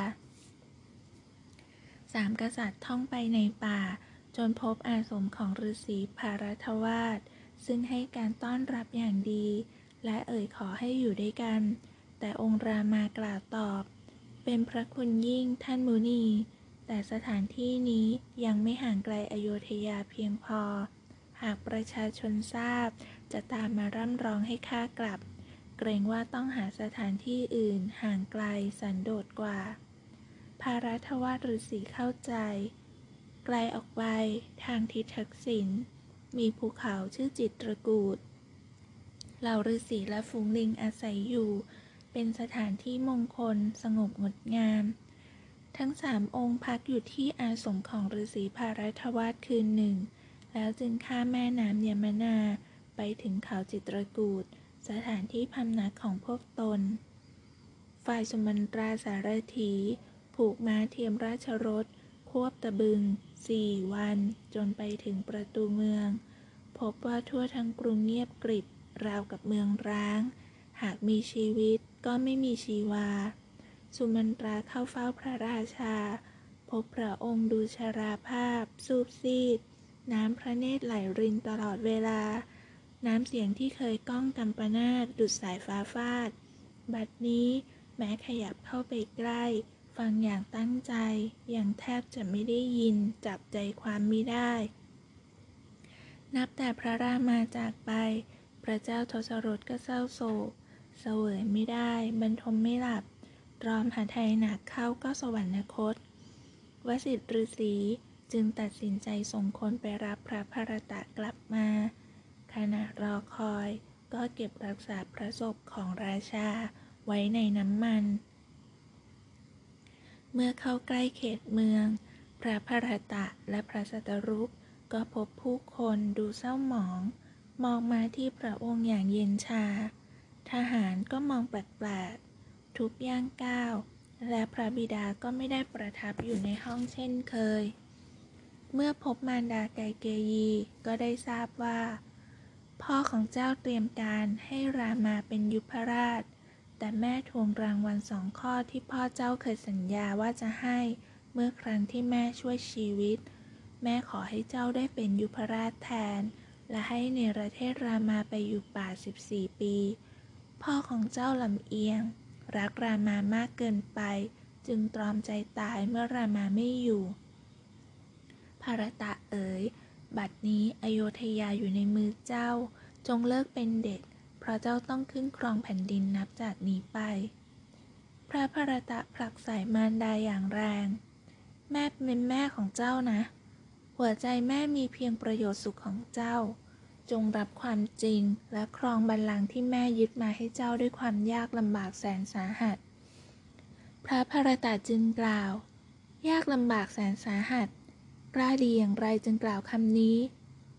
สามกษัตริย์ท่องไปในป่า จนพบอาสมของฤาษีภารัทวาสซึ่งให้การต้อนรับอย่างดี และเอ่ยขอให้อยู่ด้วยกัน แต่องค์รามากล่าวตอบ เป็นพระคุณยิ่งท่านมุนี แต่สถานที่นี้ยังไม่ห่างไกลอโยธยาเพียงพอ หากประชาชนทราบ จะตามมาร่ำร้องให้ข้ากลับ เกรงว่าต้องหาสถานที่อื่นห่างไกลสันโดษกว่า ภารัทวาฤาษีเข้าใจ ไกลออกไปทางทิศทักษิณมีภูเขาชื่อจิตรกูดเหล่าฤาษีและฝูงลิงอาศัยอยู่ เป็นสถานที่มงคลสงบงดงาม ทั้งสามองค์พักอยู่ที่อาสมของฤาษีภารัทวาสคืนหนึ่ง แล้วจึงข้ามแม่น้ำยมนาไปถึงเขาจิตรกูดสถานที่พำนักของพวกตน ฝ่ายสมันตราสารถี ผูกม้าเทียมราชรถ ควบตะบึงสี่วัน จนไปถึงประตูเมือง พบว่าทั่วทั้งกรุงเงียบกริบ ราวกับเมืองร้าง หากมีชีวิตก็ไม่มีชีวา สุมันตราเข้าเฝ้าพระราชา พบพระองค์ดูชราภาพ สูบซีด น้ำพระเนตรไหลรินตลอดเวลา น้ำเสียงที่เคยก้องกำปนาดดุดสายฟ้าฟาด บัดนี้แม้ขยับเข้าไปใกล้ ฟังอย่างตั้งใจยังแทบจะไม่ได้ยิน จับใจความไม่ได้ นับแต่พระรามาจากไป พระเจ้าทศรถก็เศร้าโศก เสวยไม่ได้ บรรทมไม่หลับ ตรอมหาไทยหนักเข้าก็สวรรคต วสิทธิฤาษีจึงตัดสินใจส่งคนไปรับพระภรตะกลับมา ขณะรอคอยก็เก็บรักษาพระศพของราชาไว้ในน้ำมัน เมื่อเข้าใกล้เขตเมือง พระพรตะและพระสัตรุกก็พบผู้คนดูเศร้าหมอง มองมาที่พระองค์อย่างเย็นชา ทหารก็มองแปลกๆทุกย่างก้าว และพระบิดาก็ไม่ได้ประทับอยู่ในห้องเช่นเคย เมื่อพบมารดาไกเกยีก็ได้ทราบว่า พ่อของเจ้าเตรียมการให้รามาเป็นยุพราช แต่แม่ทวงรางวัลสองข้อที่พ่อเจ้าเคยสัญญาว่าจะให้ เมื่อครั้งที่แม่ช่วยชีวิต แม่ขอให้เจ้าได้เป็นยุพราชแทน และให้เนรเทศรามาไปอยู่ป่า 14 ปี พ่อของเจ้าลำเอียง รักรามามากเกินไป จึงตรอมใจตายเมื่อรามาไม่อยู่ ภารตะเอ๋ย บัดนี้อโยธยาอยู่ในมือเจ้า จงเลิกเป็นเด็ก ราะเจ้าต้องขึ้นครองแผ่นดินนับจากนี้ไป พระพรตะผลักใส่มารดาอย่างแรง แม่เป็นแม่ของเจ้านะ หัวใจแม่มีเพียงประโยชน์สุขของเจ้า จงรับความจริงและครองบัลลังก์ที่แม่ยึดมาให้เจ้าด้วยความยากลำบากแสนสาหัส พระพรตะจึงกล่าว ยากลำบากแสนสาหัสกล้าดีอย่างไรจึงกล่าวคำนี้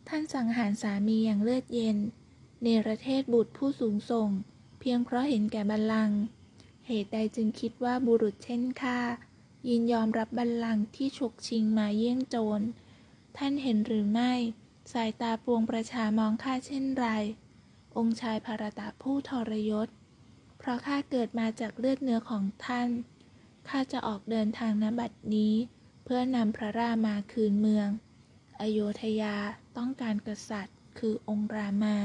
ท่านสังหารสามีอย่างเลือดเย็น เนรเทศบุตรผู้สูงส่ง เพียงเพราะเห็นแก่บัลลังก์เหตุใดจึงคิดว่าบุรุษเช่นข้ายินยอมรับบัลลังก์ที่ฉกชิงมาเยี่ยงโจร ท่านเห็นหรือไม่ สายตาปวงประชามองข้าเช่นไร องค์ชายภารตะผู้ทรยศ เพราะข้าเกิดมาจากเลือดเนื้อของท่าน ข้าจะออกเดินทางนบัดนี้ เพื่อนำพระรามาคืนเมือง อโยธยาต้องการกษัตริย์คือองค์รามา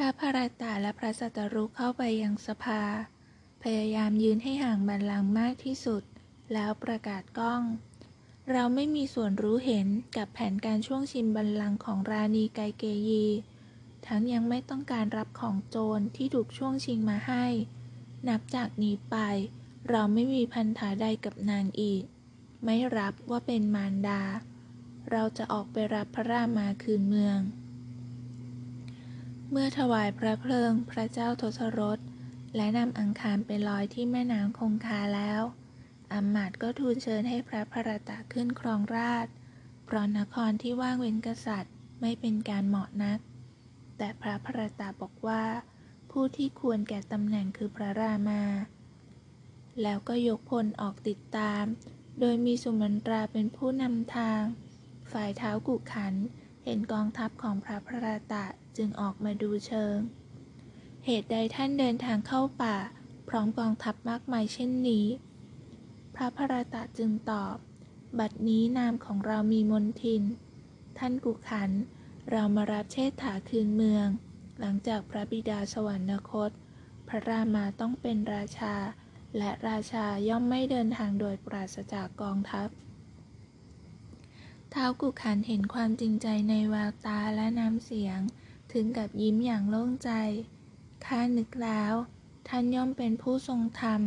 พระพารตะและพระสัตรุเข้าไปยังสภา พยายามยืนให้ห่างบัลลังมากที่สุด แล้วประกาศกล้อง เราไม่มีส่วนรู้เห็นกับแผนการช่วงชิงบัลลังของราณีไกเกยี ทั้งยังไม่ต้องการรับของโจรที่ถูกช่วงชิงมาให้ นับจากนี้ไป เราไม่มีพันธะใดกับนางอีก ไม่รับว่าเป็นมารดา เราจะออกไปรับพระรามาคืนเมือง เมื่อถวายพระเพลิงพระเจ้าทศรถและนำอังคารไปลอยที่แม่น้ำคงคาแล้วอำมาตย์ก็ทูลเชิญให้พระพรตะขึ้นครองราชเพราะนครที่ว่างเว้นกษัตริย์ไม่เป็นการเหมาะนัก แต่พระพรตะบอกว่า ผู้ที่ควรแก่ตำแหน่งคือพระรามา แล้วก็ยกพลออกติดตาม โดยมีสุมันตราเป็นผู้นำทาง ฝ่ายเท้ากุขัน เห็นกองทัพของพระพรตะจึงออกมาดูเชิง เหตุใดท่านเดินทางเข้าป่า พร้อมกองทัพมากมายเช่นนี้ พระพรตะจึงตอบ บัดนี้นามของเรามีมนทิน ท่านกุขัน เรามารับเชษฐาคืนเมือง หลังจากพระบิดาสวรรคต พระรามาต้องเป็นราชา และราชาย่อมไม่เดินทางโดยปราศจากกองทัพ ท้าวกุขันเห็นความจริงใจในแววตาและน้ำเสียง ถึงกับยิ้มอย่างโล่งใจ ข้านึกแล้ว ท่านย่อมเป็นผู้ทรงธรรม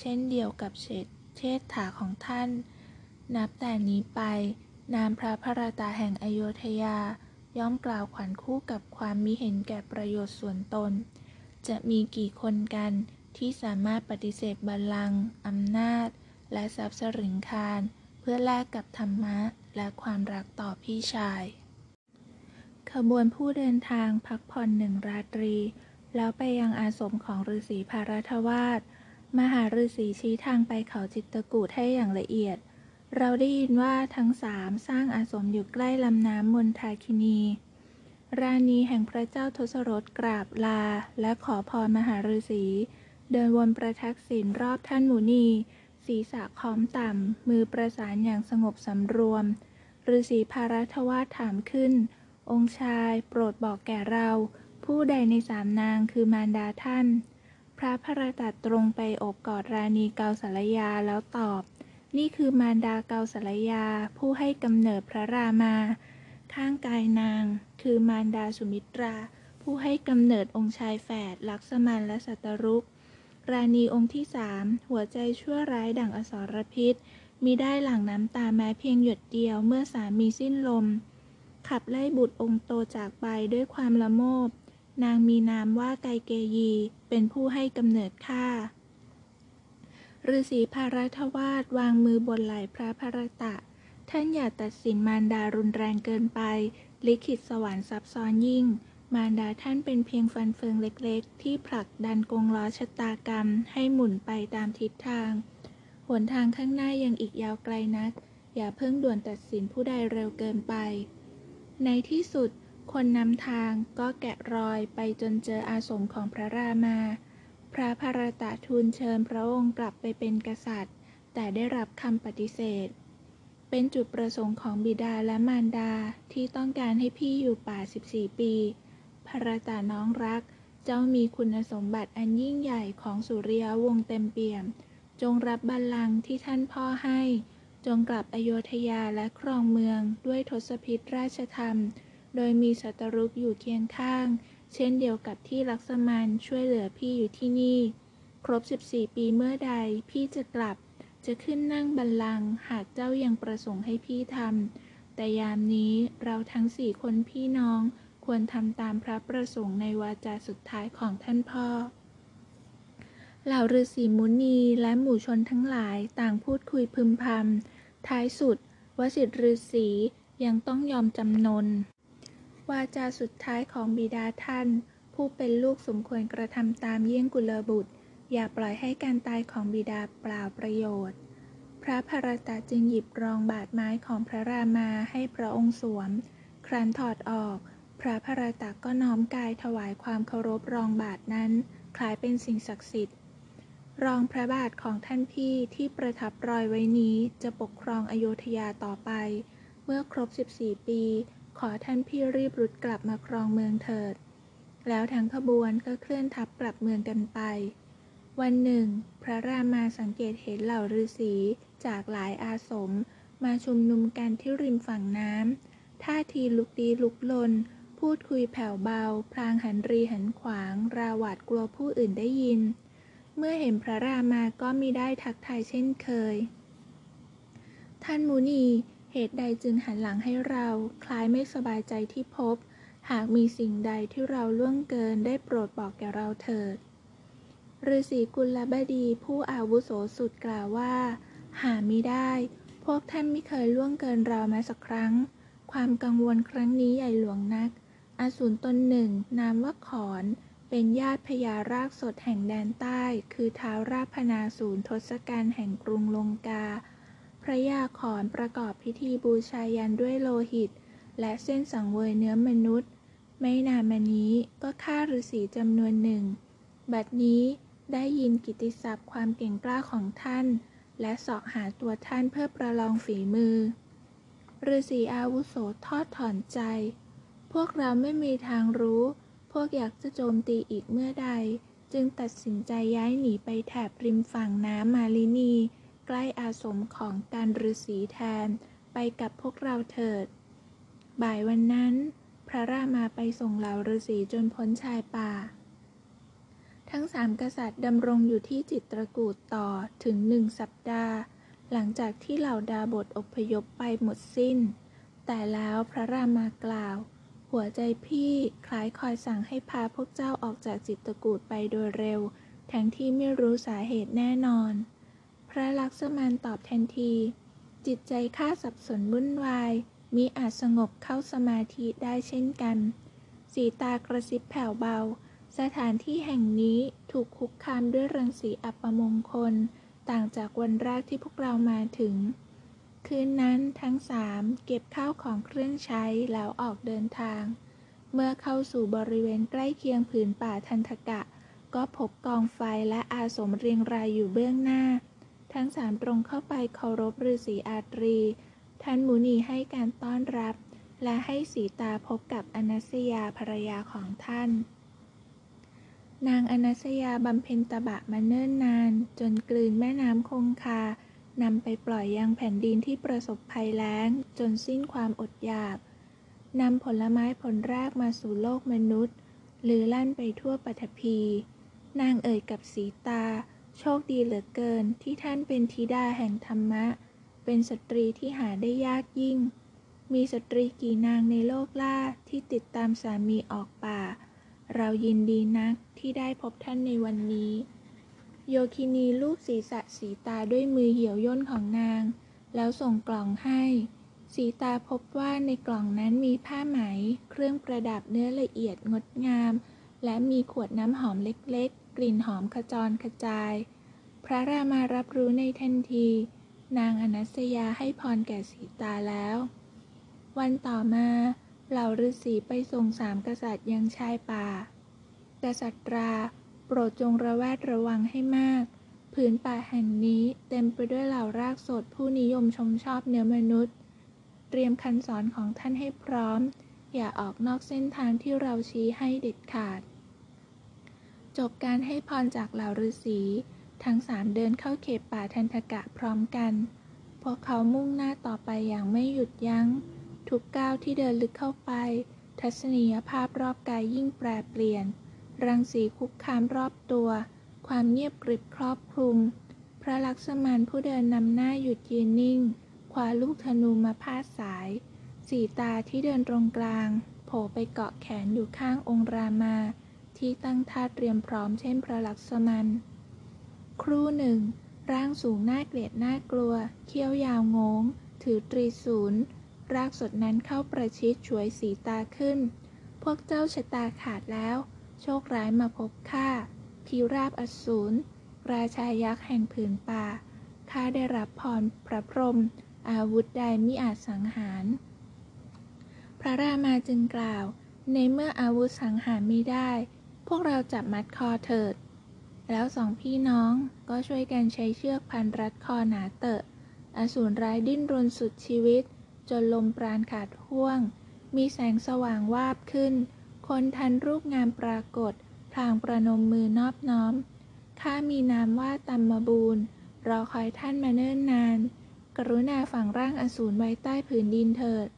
เช่นเดียวกับเชษเชษฐาของท่าน นับแต่นี้ไป นามพระพรตาแห่งอโยธยา ย่อมกล่าวขวัญคู่กับความมิเห็นแก่ประโยชน์ส่วนตน จะมีกี่คนกันที่สามารถปฏิเสธบัลลังก์อำนาจ และทรัพย์สริงคาร เพื่อแลกกับธรรมะ และความรักต่อพี่ชาย ขบวนผู้เดินทางพักผ่อนหนึ่งราตรี แล้วไปยังอาสมของฤาษีภารัทวาสมหาฤาษีชี้ทางไปเขาจิตรกูฏให้อย่างละเอียด เราได้ยินว่าทั้งสามสร้างอาสมอยู่ใกล้ลำน้ำมนทาคินี ราณีแห่งพระเจ้าทศรถกราบลา และขอพรมหาฤาษีเดินวนประทักษิณรอบท่านหมูนี ศีรษะค้อมต่ำ มือประสานอย่างสงบสำรวม ฤาษีภารัทวาถามขึ้น องค์ชายโปรดบอกแก่เรา ผู้ใดในสามนางคือมารดาท่าน พระพรตัดตรงไปโอบกอดราณีเกาสลยาแล้วตอบ นี่คือมารดาเกาสลยา ผู้ให้กำเนิดพระรามา ข้างกายนาง คือมารดาสุมิตรา ผู้ให้กำเนิดองค์ชายแฝดลักษมันและสัตรุกราณีองค์ที่สามหัวใจชั่วร้ายดั่งอสรพิษ มีได้หลั่งน้ำตาแม้เพียงหยดเดียวเมื่อสามีสิ้นลม ขับไล่บุตรองค์โตจากไปด้วยความละโมบ นางมีนามว่าไกเกยี เป็นผู้ให้กำเนิดข้าฤาษีภารัทวาสวางมือบนไหล่พระพรตะ ท่านอย่าตัดสินมารดารุนแรงเกินไป ลิขิตสวรรค์ซับซ้อนยิ่ง มารดาท่านเป็นเพียงฟันเฟืองเล็กๆ ที่ผลักดันกงล้อชะตากรรมให้หมุนไปตามทิศทาง หนทางข้างหน้ายังอีกยาวไกลนัก อย่าเพิ่งด่วนตัดสินผู้ใดเร็วเกินไป ในที่สุด คนนำทางก็แกะรอยไปจนเจออาสมของพระรามา พระพรตะทูลเชิญพระองค์กลับไปเป็นกษัตริย์ แต่ได้รับคำปฏิเสธ เป็นจุดประสงค์ของบิดาและมารดาที่ต้องการให้พี่อยู่ป่า 14 ปีพระตาน้องรัก เจ้ามีคุณสมบัติอันยิ่งใหญ่ของสุริยวงศ์เต็มเปี่ยม จงรับบัลลังก์ที่ท่านพ่อให้ จงกลับอโยธยาและครองเมืองด้วยทศพิธราชธรรม โดยมีสัตรุกอยู่เคียงข้าง เช่นเดียวกับที่ลักษมันช่วยเหลือพี่อยู่ที่นี่ ครบ 14 ปีเมื่อใดพี่จะกลับ จะขึ้นนั่งบัลลังก์หากเจ้ายังประสงค์ให้พี่ทำแต่ยามนี้เราทั้งสี่คนพี่น้องควรทำตามพระประสงค์ในวาจาสุดท้ายของท่านพ่อ เหล่าฤาษีมุนีและหมู่ชนทั้งหลายต่างพูดคุยพึมพำท้ายสุดวสิทธิฤาษียังต้องยอมจำนน วาจาสุดท้ายของบิดาท่าน ผู้เป็นลูกสมควรกระทำตามเยี่ยงกุลบุตร อย่าปล่อยให้การตายของบิดาเปล่าประโยชน์ พระพรตาจึงหยิบรองบาดไม้ของพระรามาให้พระองค์สวม ครั้นถอดออก พระพรตาก็น้อมกายถวายความเคารพรองบาดนั้น คล้ายเป็นสิ่งศักดิ์สิทธิ์ รองพระบาทของท่านพี่ที่ประทับรอยไว้นี้จะปกครองอโยธยาต่อไป เมื่อครบ 14 ปี ขอท่านพี่รีบรุดกลับมาครองเมืองเถิด แล้วทั้งขบวนก็เคลื่อนทัพกลับเมืองกันไป วันหนึ่ง พระรามาสังเกตเห็นเหล่าฤาษีจากหลายอาสม มาชุมนุมกันที่ริมฝั่งน้ำท่าทีลุกดีลุกลน พูดคุยแผ่วเบา พลางหันรีหันขวาง ราหวาดกลัวผู้อื่นได้ยิน เมื่อเห็นพระรามาก็มีได้ทักทายเช่นเคย ท่านมูนีเหตุใดจึงหันหลังให้เราคล้ายไม่สบายใจที่พบ หากมีสิ่งใดที่เราล่วงเกินได้โปรดบอกแก่เราเถิดฤาษีกุลบดีผู้อาวุโสสุดกล่าวว่า หาไม่ได้ พวกท่านไม่เคยล่วงเกินเราแม้สักครั้ง ความกังวลครั้งนี้ใหญ่หลวงนัก อสูรตนหนึ่ง นามว่าขอน เป็นญาติพญารากสดแห่งแดนใต้ คือท้าวราพนาศูนย์ทศกัณฐ์แห่งกรุงลงกา พระยาขอนประกอบพิธีบูชายันด้วยโลหิต และเส้นสังเวยเนื้อมนุษย์ ไม่นานมานี้ก็ฆ่าฤาษีจำนวนหนึ่ง บัดนี้ได้ยินกิตติศัพท์ความเก่งกล้าของท่าน และสาะหาตัวท่านเพื่อประลองฝีมือฤาษีอาวุโสทอดถอนใจ พวกเราไม่มีทางรู้ วกอยากจะโจมตีอีกเมื่อใด จึงตัดสินใจย้ายหนีไปแถบริมฝั่งน้ำมาลินี ใกล้อาสมของการฤาษีแทน ไปกับพวกเราเถิด บ่ายวันนั้น พระรามาไปส่งเหล่าฤาษีจนพ้นชายป่า ทั้งสามกษัตริย์ดำรงอยู่ที่จิตรกูดต่อถึงหนึ่งสัปดาห์ หลังจากที่เหล่าดาบทอพยพไปหมดสิ้น แต่แล้วพระรามากล่าว หัวใจพี่คล้ายคอยสั่งให้พาพวกเจ้าออกจากจิตรกูดไปโดยเร็ว ทั้งที่ไม่รู้สาเหตุแน่นอน พระลักษมานตอบทันที จิตใจข้าสับสนวุ่นวายมิอาจสงบเข้าสมาธิได้เช่นกัน สีตากระซิบแผ่วเบา สถานที่แห่งนี้ถูกคุกคามด้วยรังสีอัปมงคล ต่างจากวันแรกที่พวกเรามาถึง คืนนั้นทั้งสามเก็บข้าวของเครื่องใช้แล้วออกเดินทาง เมื่อเข้าสู่บริเวณใกล้เคียงผืนป่าทันทกะ ก็พบกองไฟและอาสมเรียงรายอยู่เบื้องหน้า ทั้งสามตรงเข้าไปเคารพฤาษีอาตรี ท่านมุนีให้การต้อนรับ และให้สีตาพบกับอนัสยาภรรยาของท่าน นางอนัสยาบำเพ็ญตบะมาเนิ่นนาน จนกลืนแม่น้ำคงคา นำไปปล่อยยังแผ่นดินที่ประสบภัยแล้ง จนสิ้นความอดอยาก นำผลไม้ผลแรกมาสู่โลกมนุษย์ หรือลั่นไปทั่วปฐพี นางเอ่ยกับสีตา โชคดีเหลือเกินที่ท่านเป็นธิดาแห่งธรรมะ เป็นสตรีที่หาได้ยากยิ่ง มีสตรีกี่นางในโลกล่าที่ติดตามสามีออกป่า เรายินดีนักที่ได้พบท่านในวันนี้ โยคินีลูบศีรษะสีตาด้วยมือเหี่ยวย่นของนาง แล้วส่งกล่องให้ สีตาพบว่าในกล่องนั้นมีผ้าไหม เครื่องประดับเนื้อละเอียดงดงาม และมีขวดน้ำหอมเล็กๆ กลิ่นหอมขจรกระจาย พระรามารับรู้ในทันที นางอนัสยาให้พรแก่สีตาแล้ว วันต่อมาเหล่าฤาษีไปส่งสามกษัตริย์ยังชายป่ากษัตรา โปรดจงระแวดระวังให้มากผืนป่าแห่งนี้เต็มไปด้วยเหล่ารากสดผู้นิยมชมชอบเนื้อมนุษย์ เตรียมคันสอนของท่านให้พร้อม อย่าออกนอกเส้นทางที่เราชี้ให้เด็ดขาด จบการให้พรจากเหล่าฤาษีทั้งสามเดินเข้าเขตป่าทันทกะพร้อมกัน พวกเขามุ่งหน้าต่อไปอย่างไม่หยุดยัง้ง ทุกก้าวที่เดินลึกเข้าไป ทัศนียภาพรอบกายยิ่งแปรเปลี่ยน รังสีคุกคามรอบตัว ความเงียบกริบครอบคลุม พระลักษมานผู้เดินนำหน้าหยุดยืนนิ่งคว้าลูกธนูมาพาดสาย สีตาที่เดินตรงกลาง โผล่ไปเกาะแขนอยู่ข้างองค์รามา ที่ตั้งท่าเตรียมพร้อมเช่นพระลักษมันครู่หนึ่ง ร่างสูงน่าเกลียดน่ากลัว เขี้ยวยาวงง ถือตรีศูนย์รากสดนั้นเข้าประชิดช่วยสีตาขึ้น พวกเจ้าชะตาขาดแล้ว ชคร้ายมาพบข้าพิราบอสูรราชายักษ์แห่งผืนป่าข้าได้รับพรพระพรหมอาวุธใดมิอาจสังหาร พระรามาจึงกล่าว ในเมื่ออาวุธสังหารไม่ได้ พวกเราจับมัดคอเถิด แล้วสองพี่น้องก็ช่วยกันใช้เชือกพันรัดคอหนาเตอะอสูรร้ายดิ้นรนสุดชีวิต จนลมปราณขาดห่วง มีแสงสว่างวาบขึ้น คนทันรูปงามปรากฏ พลางประนมมือนอบน้อม ข้ามีนามว่าตัมมบูรณ์รอคอยท่านมาเนิ่นนาน กรุณาฝังร่างอสูรไว้ใต้ผืนดินเถิด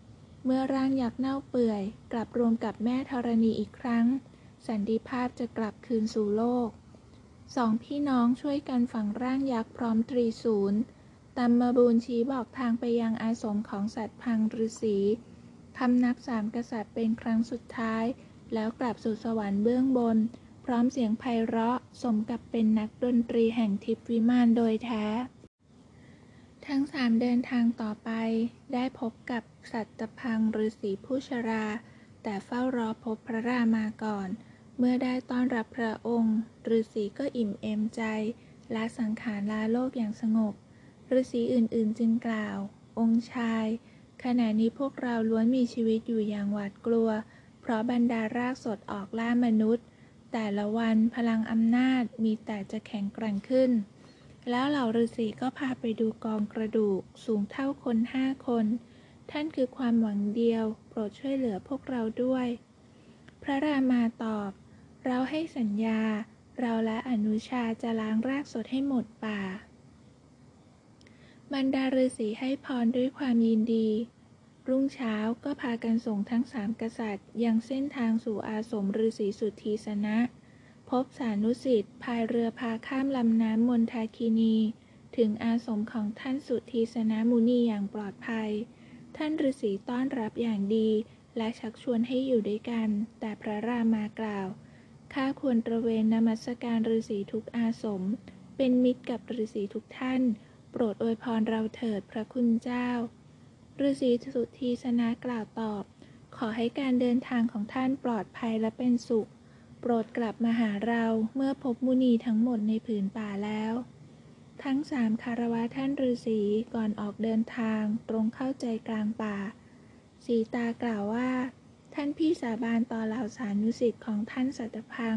เมื่อร่างอยักเน่าเปื่อย กลับรวมกับแม่ธรณีอีกครั้ง สันติภาพจะกลับคืนสู่โลก สองพี่น้องช่วยกันฝังร่างยักษ์พร้อมตรีศูนย์ตัมมบูรณ์ชี้บอกทางไปยังอาสมของสัตว์พังฤาษีคำนับสามกษัตริย์เป็นครั้งสุดท้าย แล้วกลับสู่สวรรค์เบื้องบน พร้อมเสียงไพเราะสมกับเป็นนักดนตรีแห่งทิพวิมานโดยแท้ ทั้งสามเดินทางต่อไป ได้พบกับสัตตพังฤาษีผู้ชรา แต่เฝ้ารอพบพระรามาก่อน เมื่อได้ต้อนรับพระองค์ฤาษีก็อิ่มเอมใจละสังขารลาโลกอย่างสงบฤาษีอื่นๆจึงกล่าว องค์ชาย ขณะนี้พวกเราล้วนมีชีวิตอยู่อย่างหวาดกลัว ราะบรรดารากสดออกล่ามนุษย์ แต่ละวันพลังอำนาจมีแต่จะแข็งแกร่งขึ้น แล้วเหล่าฤาษีก็พาไปดูกองกระดูกสูงเท่าคนห้าคน ท่านคือความหวังเดียว โปรดช่วยเหลือพวกเราด้วย พระรามาตอบ เราให้สัญญา เราและอนุชาจะล้างรากสดให้หมดป่าบรรดาฤาษีให้พรด้วยความยินดี รุ่งเช้าก็พากันส่งทั้งสามกษัตริย์ ยังเส้นทางสู่อาสมฤาษีสุทธีสนะ พบสานุสิทธิ์พายเรือพาข้ามลำน้ำมนทาคินี ถึงอาสมของท่านสุทธีสนะมุนีอย่างปลอดภัย ท่านฤาษีต้อนรับอย่างดี และชักชวนให้อยู่ด้วยกัน แต่พระรามากล่าว ข้าควรตระเวนนมัสการฤาษีทุกอาสม เป็นมิตรกับฤาษีทุกท่าน โปรดอวยพรเราเถิดพระคุณเจ้า ฤาษีสุทีสนะกล่าวตอบ ขอให้การเดินทางของท่านปลอดภัยและเป็นสุข โปรดกลับมาหาเราเมื่อพบมุนีทั้งหมดในผืนป่าแล้ว ทั้งสามคารวะท่านฤาษีก่อนออกเดินทาง ตรงเข้าใจกลางป่า สีตากล่าวว่า ท่านพี่สาบานต่อเหล่าสานุสิทธิ์ของท่านสัตพัง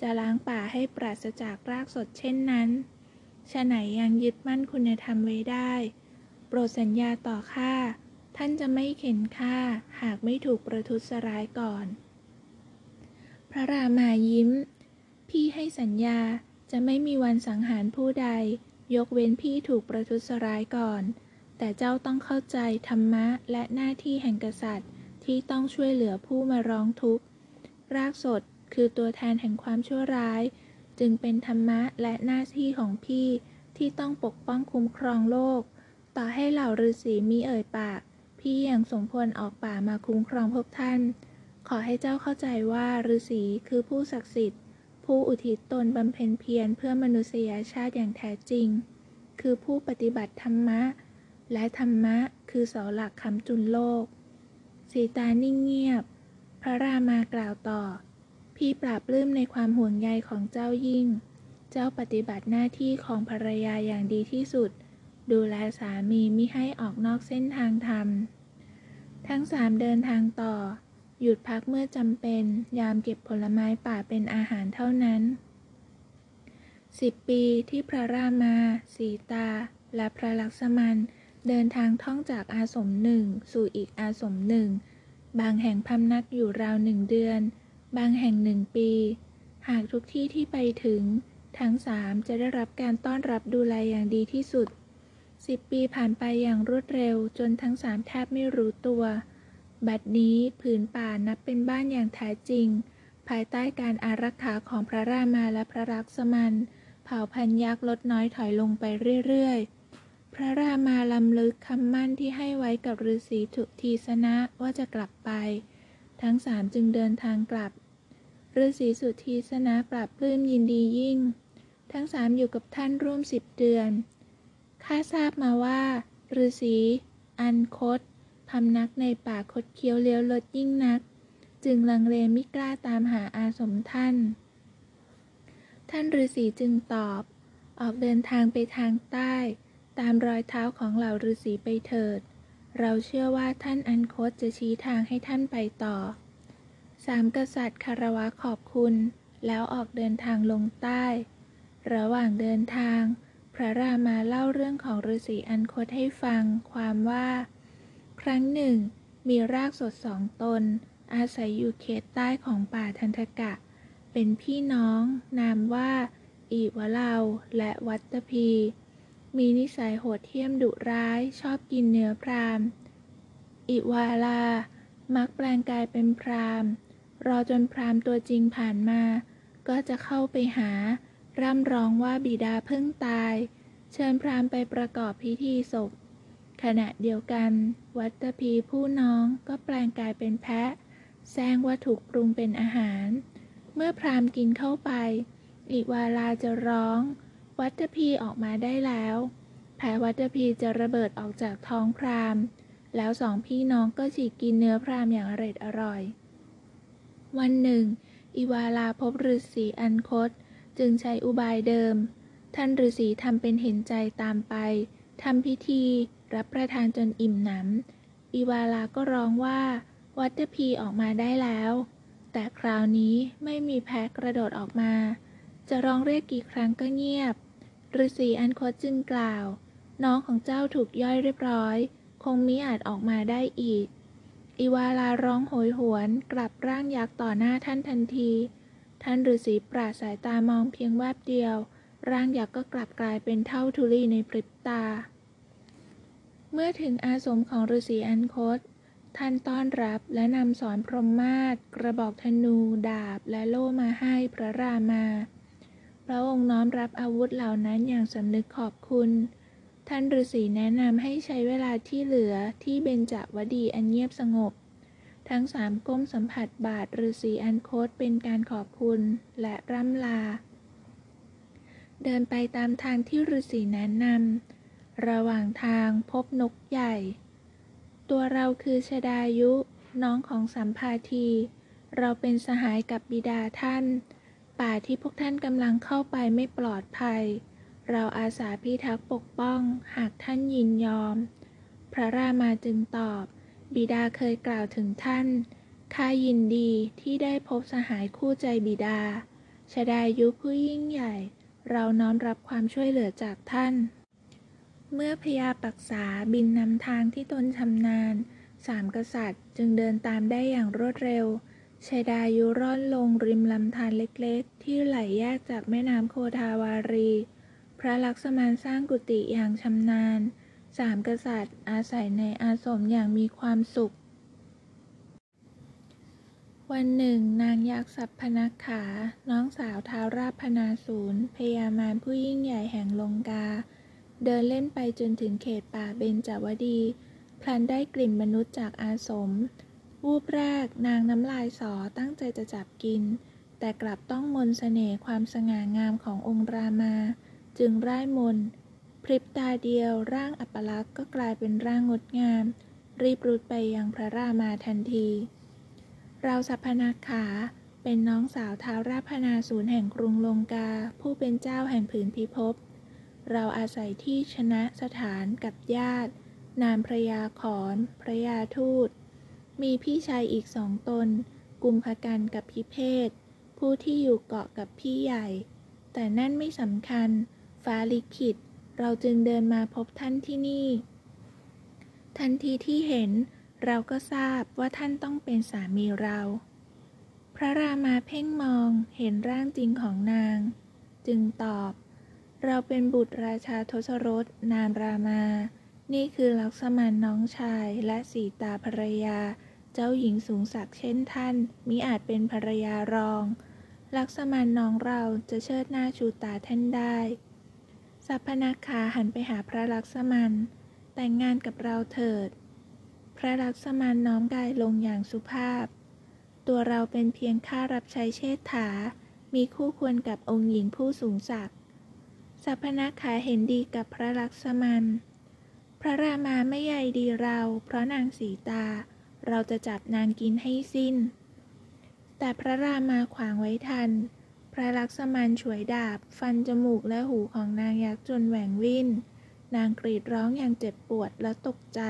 จะล้างป่าให้ปราศจากรากสดเช่นนั้นฉะไหนยังยึดมั่นคุณธรรมไว้ได้ โปรดสัญญาต่อข้า ท่านจะไม่เข็นฆ่าหากไม่ถูกประทุษร้ายก่อน พระรามายิ้ม พี่ให้สัญญาจะไม่มีวันสังหารผู้ใด ยกเว้นพี่ถูกประทุษร้ายก่อน แต่เจ้าต้องเข้าใจธรรมะและหน้าที่แห่งกษัตริย์ ที่ต้องช่วยเหลือผู้มาร้องทุกข์ รากสดคือตัวแทนแห่งความชั่วร้าย จึงเป็นธรรมะและหน้าที่ของพี่ที่ต้องปกป้องคุ้มครองโลก ต่อให้เหล่าฤาษีมีเอ่ยปาก พี่ยังสมควรออกป่ามาคุ้มครองพวกท่าน ขอให้เจ้าเข้าใจว่าฤาษีคือผู้ศักดิ์สิทธิ์ ผู้อุทิศตนบำเพ็ญเพียรเพื่อมนุษยชาติอย่างแท้จริง คือผู้ปฏิบัติธรรมะ และธรรมะคือเสาหลักคำจุนโลก สีตานิ่งเงียบ พระรามากล่าวต่อ พี่ปราบปลื้มในความห่วงใยของเจ้ายิ่ง เจ้าปฏิบัติหน้าที่ของภรรยาอย่างดีที่สุด ดูแลสามีมิให้ออกนอกเส้นทางธรรม ทั้งสามเดินทางต่อ หยุดพักเมื่อจำเป็น ยามเก็บผลไม้ป่าเป็นอาหารเท่านั้นสิบปีที่พระรามา สีตา และพระลักษมันเดินทางท่องจากอาสมหนึ่งสู่อีกอาสมหนึ่ง บางแห่งพำนักอยู่ราวหนึ่งเดือน บางแห่งหนึ่งปี หากทุกที่ที่ไปถึง ทั้งสามจะได้รับการต้อนรับดูแลอย่างดีที่สุด สิบปีผ่านไปอย่างรวดเร็วจนทั้งสามแทบไม่รู้ตัว บัดนี้ผืนป่านับเป็นบ้านอย่างแท้จริง ภายใต้การอารักขาของพระรามาและพระลักษมัน เผ่าพันยักษ์ลดน้อยถอยลงไปเรื่อยๆ พระรามาลำลึกคำมั่นที่ให้ไว้กับฤาษีทุทีสนะว่าจะกลับไป ทั้งสามจึงเดินทางกลับฤาษีสุทีสนะปรับปลื้มยินดียิ่ง ทั้งสามอยู่กับท่านร่วมสิบเดือน ข้าทราบมาว่าฤาษีอันคตพำนักในป่าคดเคี้ยวเลี้ยวลดยิ่งนัก จึงลังเลไม่กล้าตามหาอาสมท่าน ท่านฤาษีจึงตอบ ออกเดินทางไปทางใต้ ตามรอยเท้าของเหล่าฤาษีไปเถิด เราเชื่อว่าท่านอันคตจะชี้ทางให้ท่านไปต่อ สามกษัตริย์คารวะขอบคุณ แล้วออกเดินทางลงใต้ ระหว่างเดินทาง พระรามาเล่าเรื่องของฤาษีอันคตให้ฟัง ความว่า ครั้งหนึ่ง มีรากสดสองตน อาศัยอยู่เขตใต้ของป่าทันทกะ เป็นพี่น้อง นามว่า อีวะเลาและวัตตพี มีนิสัยโหดเหี้ยมดุร้ายชอบกินเนื้อพรามอิวาลา มักแปลงกายเป็นพรามรอจนพรามตัวจริงผ่านมา ก็จะเข้าไปหา ร่ำร้องว่าบิดาเพิ่งตาย เชิญพรามไปประกอบพิธีศพ ขณะเดียวกัน วัตพีผู้น้องก็แปลงกายเป็นแพะแซงว่าถูกปรุงเป็นอาหาร เมื่อพรามกินเข้าไป อีกวาลาจะร้อง วัตพีออกมาได้แล้วแผลวัตพีจะระเบิดออกจากท้องพรามแล้วสองพี่น้องก็ฉีกกินเนื้อพรามอย่างอร่อยอร่อย วันหนึ่งอีวาลาพบฤาษีอันคต จึงใช้อุบายเดิม ท่านฤาษีทำเป็นเห็นใจตามไปทำพิธี รับประทานจนอิ่มหนำอีวาลาก็ร้องว่า วัตพีออกมาได้แล้ว แต่คราวนี้ไม่มีแพ้กระโดดออกมา จะร้องเรียกกี่ครั้งก็เงียบฤาษีอันคตจึงกล่าว น้องของเจ้าถูกย่อยเรียบร้อย คงมิอาจออกมาได้อีกอีวาลาร้องโหยหวนกลับร่างยักษ์ต่อหน้าท่านทันที ท่านฤาษีปราดสายตามองเพียงแวบเดียว ร่างยักษ์ก็กลับกลายเป็นเท่าทุลีในพริบตา เมื่อถึงอาสมของฤาษีอันคต ท่านต้อนรับและนำสอนพรหมมาศกระบอกธนู ดาบและโล่มาให้พระรามา พระองค์น้อมรับอาวุธเหล่านั้นอย่างสำนึกขอบคุณ ท่านฤาษีแนะนำให้ใช้เวลาที่เหลือที่เบญจวดีอันเงียบสงบ ทั้งสามก้มสัมผัสบาทฤาษีอันโคตเป็นการขอบคุณและร่ำลา เดินไปตามทางที่ฤาษีแนะนำระหว่างทางพบนกใหญ่ ตัวเราคือชดายุ น้องของสัมภาที เราเป็นสหายกับบิดาท่าน ป่าที่พวกท่านกำลังเข้าไปไม่ปลอดภัย เราอาสาพิทักษ์ปกป้อง หากท่านยินยอม พระรามาจึงตอบ บิดาเคยกล่าวถึงท่าน ข้ายินดีที่ได้พบสหายคู่ใจบิดา ชดายุผู้ยิ่งใหญ่ เราน้อมรับความช่วยเหลือจากท่าน เมื่อพญาปักษาบินนำทางที่ตนชำนาญ สามกษัตริย์จึงเดินตามได้อย่างรวดเร็วชดายุร่อนลงริมลำธารเล็กๆ ที่ไหลแยกจากแม่น้ำโคทาวารี พระลักษมานสร้างกุฏิอย่างชำนาญ สามกษัตริย์ อาศัยในอาสมอย่างมีความสุข วันหนึ่ง นางยักษ์สัพพนักขา น้องสาวท้าวราพนาศูนย์พยามารผู้ยิ่งใหญ่แห่งลงกา เดินเล่นไปจนถึงเขตป่าเบญจวดี พลันได้กลิ่นมนุษย์จากอาสม วูบแรกนางน้ำลายสอตั้งใจจะจับกิน แต่กลับต้องมนสเสน่ห์ความสง่างามขององค์รามา จึงร่ายมน พริบตาเดียวร่างอัปลักษณ์ก็กลายเป็นร่างงดงาม รีบรุดไปยังพระรามาทันที เราสัพพนาขาเป็นน้องสาวท้าวราพนาศูนย์แห่งกรุงลงกา ผู้เป็นเจ้าแห่งผืนพิภพ เราอาศัยที่ชนะสถานกับญาติ นามพระยาขอนพระยาทูต มีพี่ชายอีกสองตน กุมภกันกับพิเพศผู้ที่อยู่เกาะกับพี่ใหญ่ แต่นั่นไม่สำคัญ ฟ้าลิขิต เราจึงเดินมาพบท่านที่นี่ ทันทีที่เห็นเราก็ทราบว่าท่านต้องเป็นสามีเรา พระรามาเพ่งมองเห็นร่างจริงของนาง จึงตอบ เราเป็นบุตรราชาทศรสนามรามา นี่คือลักษมันน้องชายและสีตาภรรยา เจ้าหญิงสูงศักดิ์เช่นท่านมิอาจเป็นภรรยารอง ลักษมันน้องเราจะเชิดหน้าชูตาท่านได้ สัพพนาคาหันไปหาพระลักษมัน แต่งงานกับเราเถิด พระลักษมันน้อมกายลงอย่างสุภาพ ตัวเราเป็นเพียงข้ารับใช้เชษฐา มีคู่ควรกับองค์หญิงผู้สูงศักดิ์ สัพพนาคาเห็นดีกับพระลักษมัน พระรามาไม่ใยดีเรา เพราะนางสีตา เราจะจับนางกินให้สิ้น แต่พระรามาขวางไว้ทัน พระลักษมันฉวยดาบ ฟันจมูกและหูของนางยักษ์จนแหว่งวิ่น นางกรีดร้องอย่างเจ็บปวดและตกใจ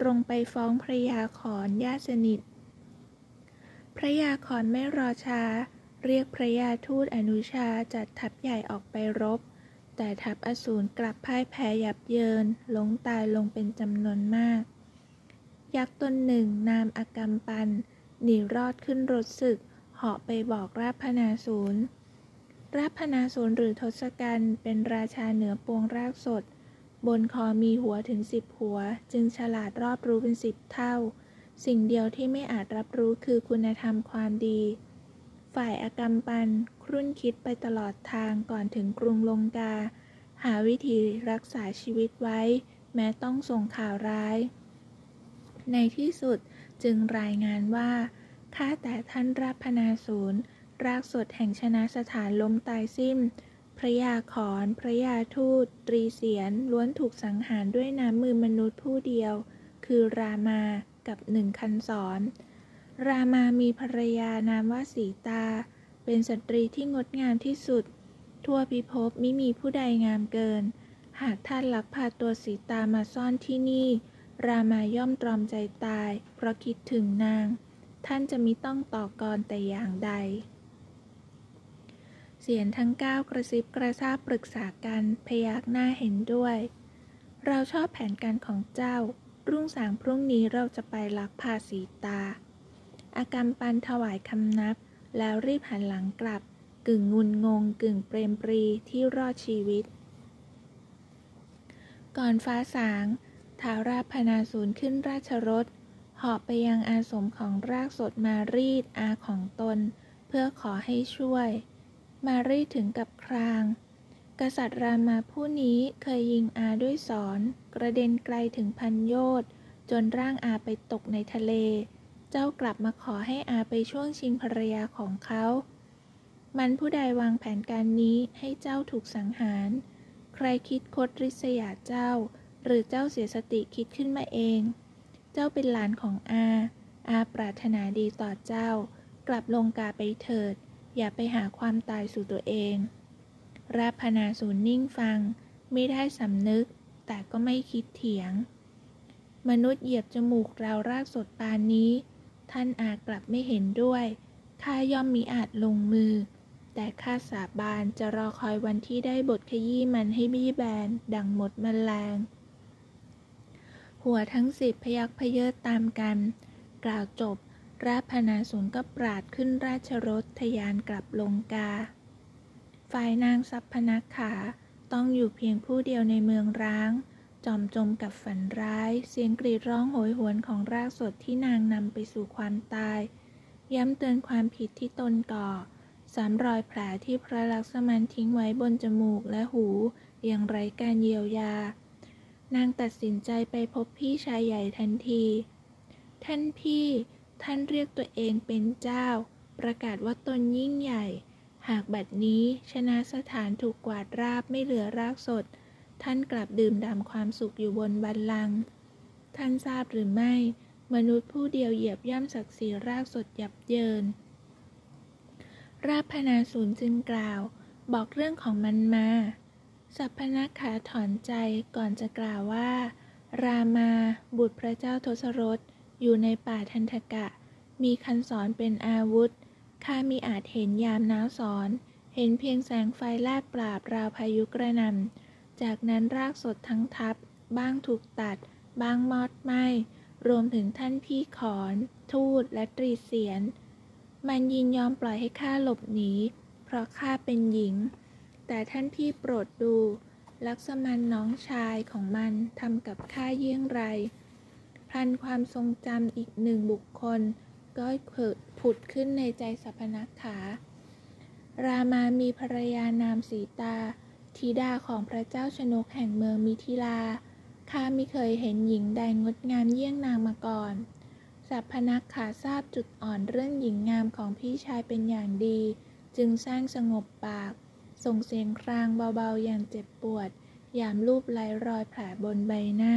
ตรงไปฟ้องพระยาขอนญาติสนิท พระยาขอนไม่รอช้า เรียกพระยาทูตอนุชาจัดทัพใหญ่ออกไปรบ แต่ทัพอสูรกลับพ่ายแพ้ยับเยินล้มตายลงเป็นจำนวนมาก ยักษ์ตนหนึ่งนามอากรรมปันหนีรอดขึ้นรถศึก เหาะไปบอกราพนาศูนย์ราพนาศูนย์หรือทศกัณฐ์เป็นราชาเหนือปวงรากสด บนคอมีหัวถึงสิบหัว จึงฉลาดรอบรู้เป็นสิบเท่า สิ่งเดียวที่ไม่อาจรับรู้คือคุณธรรมความดี ฝ่ายอากรรมปัน ครุ่นคิดไปตลอดทางก่อนถึงกรุงลงกา หาวิธีรักษาชีวิตไว้ แม้ต้องส่งข่าวร้าย ในที่สุดจึงรายงานว่า ข้าแต่ท่านราพนาศูนย์รากสดแห่งชนะสถานล้มตายสิ้น พระยาขอน พระยาทูต ตรีเสียน ล้วนถูกสังหารด้วยน้ำมือมนุษย์ผู้เดียว คือรามากับหนึ่งคันสอน รามามีภรรยานามว่าสีตา เป็นสตรีที่งดงามที่สุด ทั่วพิภพมิมีผู้ใดงามเกิน หากท่านลักพาตัวสีตามาซ่อนที่นี่ รามาย่อมตรอมใจตาย เพราะคิดถึงนาง ท่านจะมิต้องต่อกรแต่อย่างใด เสียงทั้งเก้ากระซิบกระซาบปรึกษากันพยักหน้าเห็นด้วย เราชอบแผนการของเจ้า รุ่งสางพรุ่งนี้เราจะไปลักพาสีตา อากรรมปันถวายคำนับ แล้วรีบหันหลังกลับ กึ่งงุนงง กึ่งเปรมปรีที่รอดชีวิต ก่อนฟ้าสางท้าราพนาศูนย์ขึ้นราชรถ เหาะไปยังอาสมของรากสดมารีดอาของตน เพื่อขอให้ช่วย มารีดถึงกับคราง กษัตริย์รามาผู้นี้เคยยิงอาด้วยสอนกระเด็นไกลถึงพันโยชน์จนร่างอาไปตกในทะเล เจ้ากลับมาขอให้อาไปช่วงชิงภรรยาของเขา มันผู้ใดวางแผนการนี้ให้เจ้าถูกสังหาร ใครคิดคดริษยาเจ้า หรือเจ้าเสียสติคิดขึ้นมาเอง จ้าเป็นหลานของอา อาปรารถนาดีต่อเจ้า กลับลงกาไปเถิด อย่าไปหาความตายสู่ตัวเองราพนาศูนนิ่งฟัง ไม่ได้สำนึก แต่ก็ไม่คิดเถียง มนุษย์เหยียบจมูกเรารากสดปานนี้ ท่านอากลับไม่เห็นด้วย ข้าย่อมมีอาจลงมือ แต่ข้าสาบานจะรอคอยวันที่ได้บทขยี้มันให้บี้แบน ดังหมดมแมลง หัวทั้งสิบพยักพเยิดตามกัน กล่าวจบ ราพนาศูนก็ปราดขึ้นราชรถทยานกลับลงกา ฝ่ายนางสัพพนักขาต้องอยู่เพียงผู้เดียวในเมืองร้าง จอมจมกับฝันร้าย เสียงกรีดร้องโหยหวนของรากสดที่นางนำไปสู่ความตาย ย้ำเตือนความผิดที่ตนก่อสามรอยแผลที่พระลักษมันทิ้งไว้บนจมูกและหู อย่างไร้การเยียวยา นางตัดสินใจไปพบพี่ชายใหญ่ทันที ท่านพี่ ท่านเรียกตัวเองเป็นเจ้า ประกาศว่าตนยิ่งใหญ่ หากบัดนี้ชนะสถานถูกกวาดราบไม่เหลือรากสด ท่านกลับดื่มด่ำความสุขอยู่บนบัลลังก์ ท่านทราบหรือไม่ มนุษย์ผู้เดียวเหยียบย่ำศักดิ์ศรีรากสดยับเยิน ราพนาศูนย์จึงกล่าว บอกเรื่องของมันมา สัพพนักขาถอนใจก่อนจะกล่าวว่า รามาบุตรพระเจ้าทศรถอยู่ในป่าทันทกะ มีคันสอนเป็นอาวุธ ข้ามีอาจเห็นยามน้าสอน เห็นเพียงแสงไฟแลบปราบราวพายุกระหนำ จากนั้นรากสดทั้งทับ บ้างถูกตัด บ้างมอดไหมรวมถึงท่านพี่ขอน ทูตและตรีเสียน มันยินยอมปล่อยให้ข้าหลบหนี เพราะข้าเป็นหญิง แต่ท่านพี่โปรดดู ลักษมันน้องชายของมันทำกับข้าเยี่ยงไรพลันความทรงจำอีกหนึ่งบุคคล ก็ผุดขึ้นในใจสัพนักขา รามามีภรรยานามสีตา ธิดาของพระเจ้าชนกแห่งเมืองมิถิลา ข้าไม่เคยเห็นหญิงใดงดงามเยี่ยงนางมาก่อนสัพพนักขาทราบจุดอ่อนเรื่องหญิงงามของพี่ชายเป็นอย่างดี จึงสร้างสงบปาก ส่งเสียงครางเบาๆอย่างเจ็บปวด ยามลูบไล้รอยแผลบนใบหน้า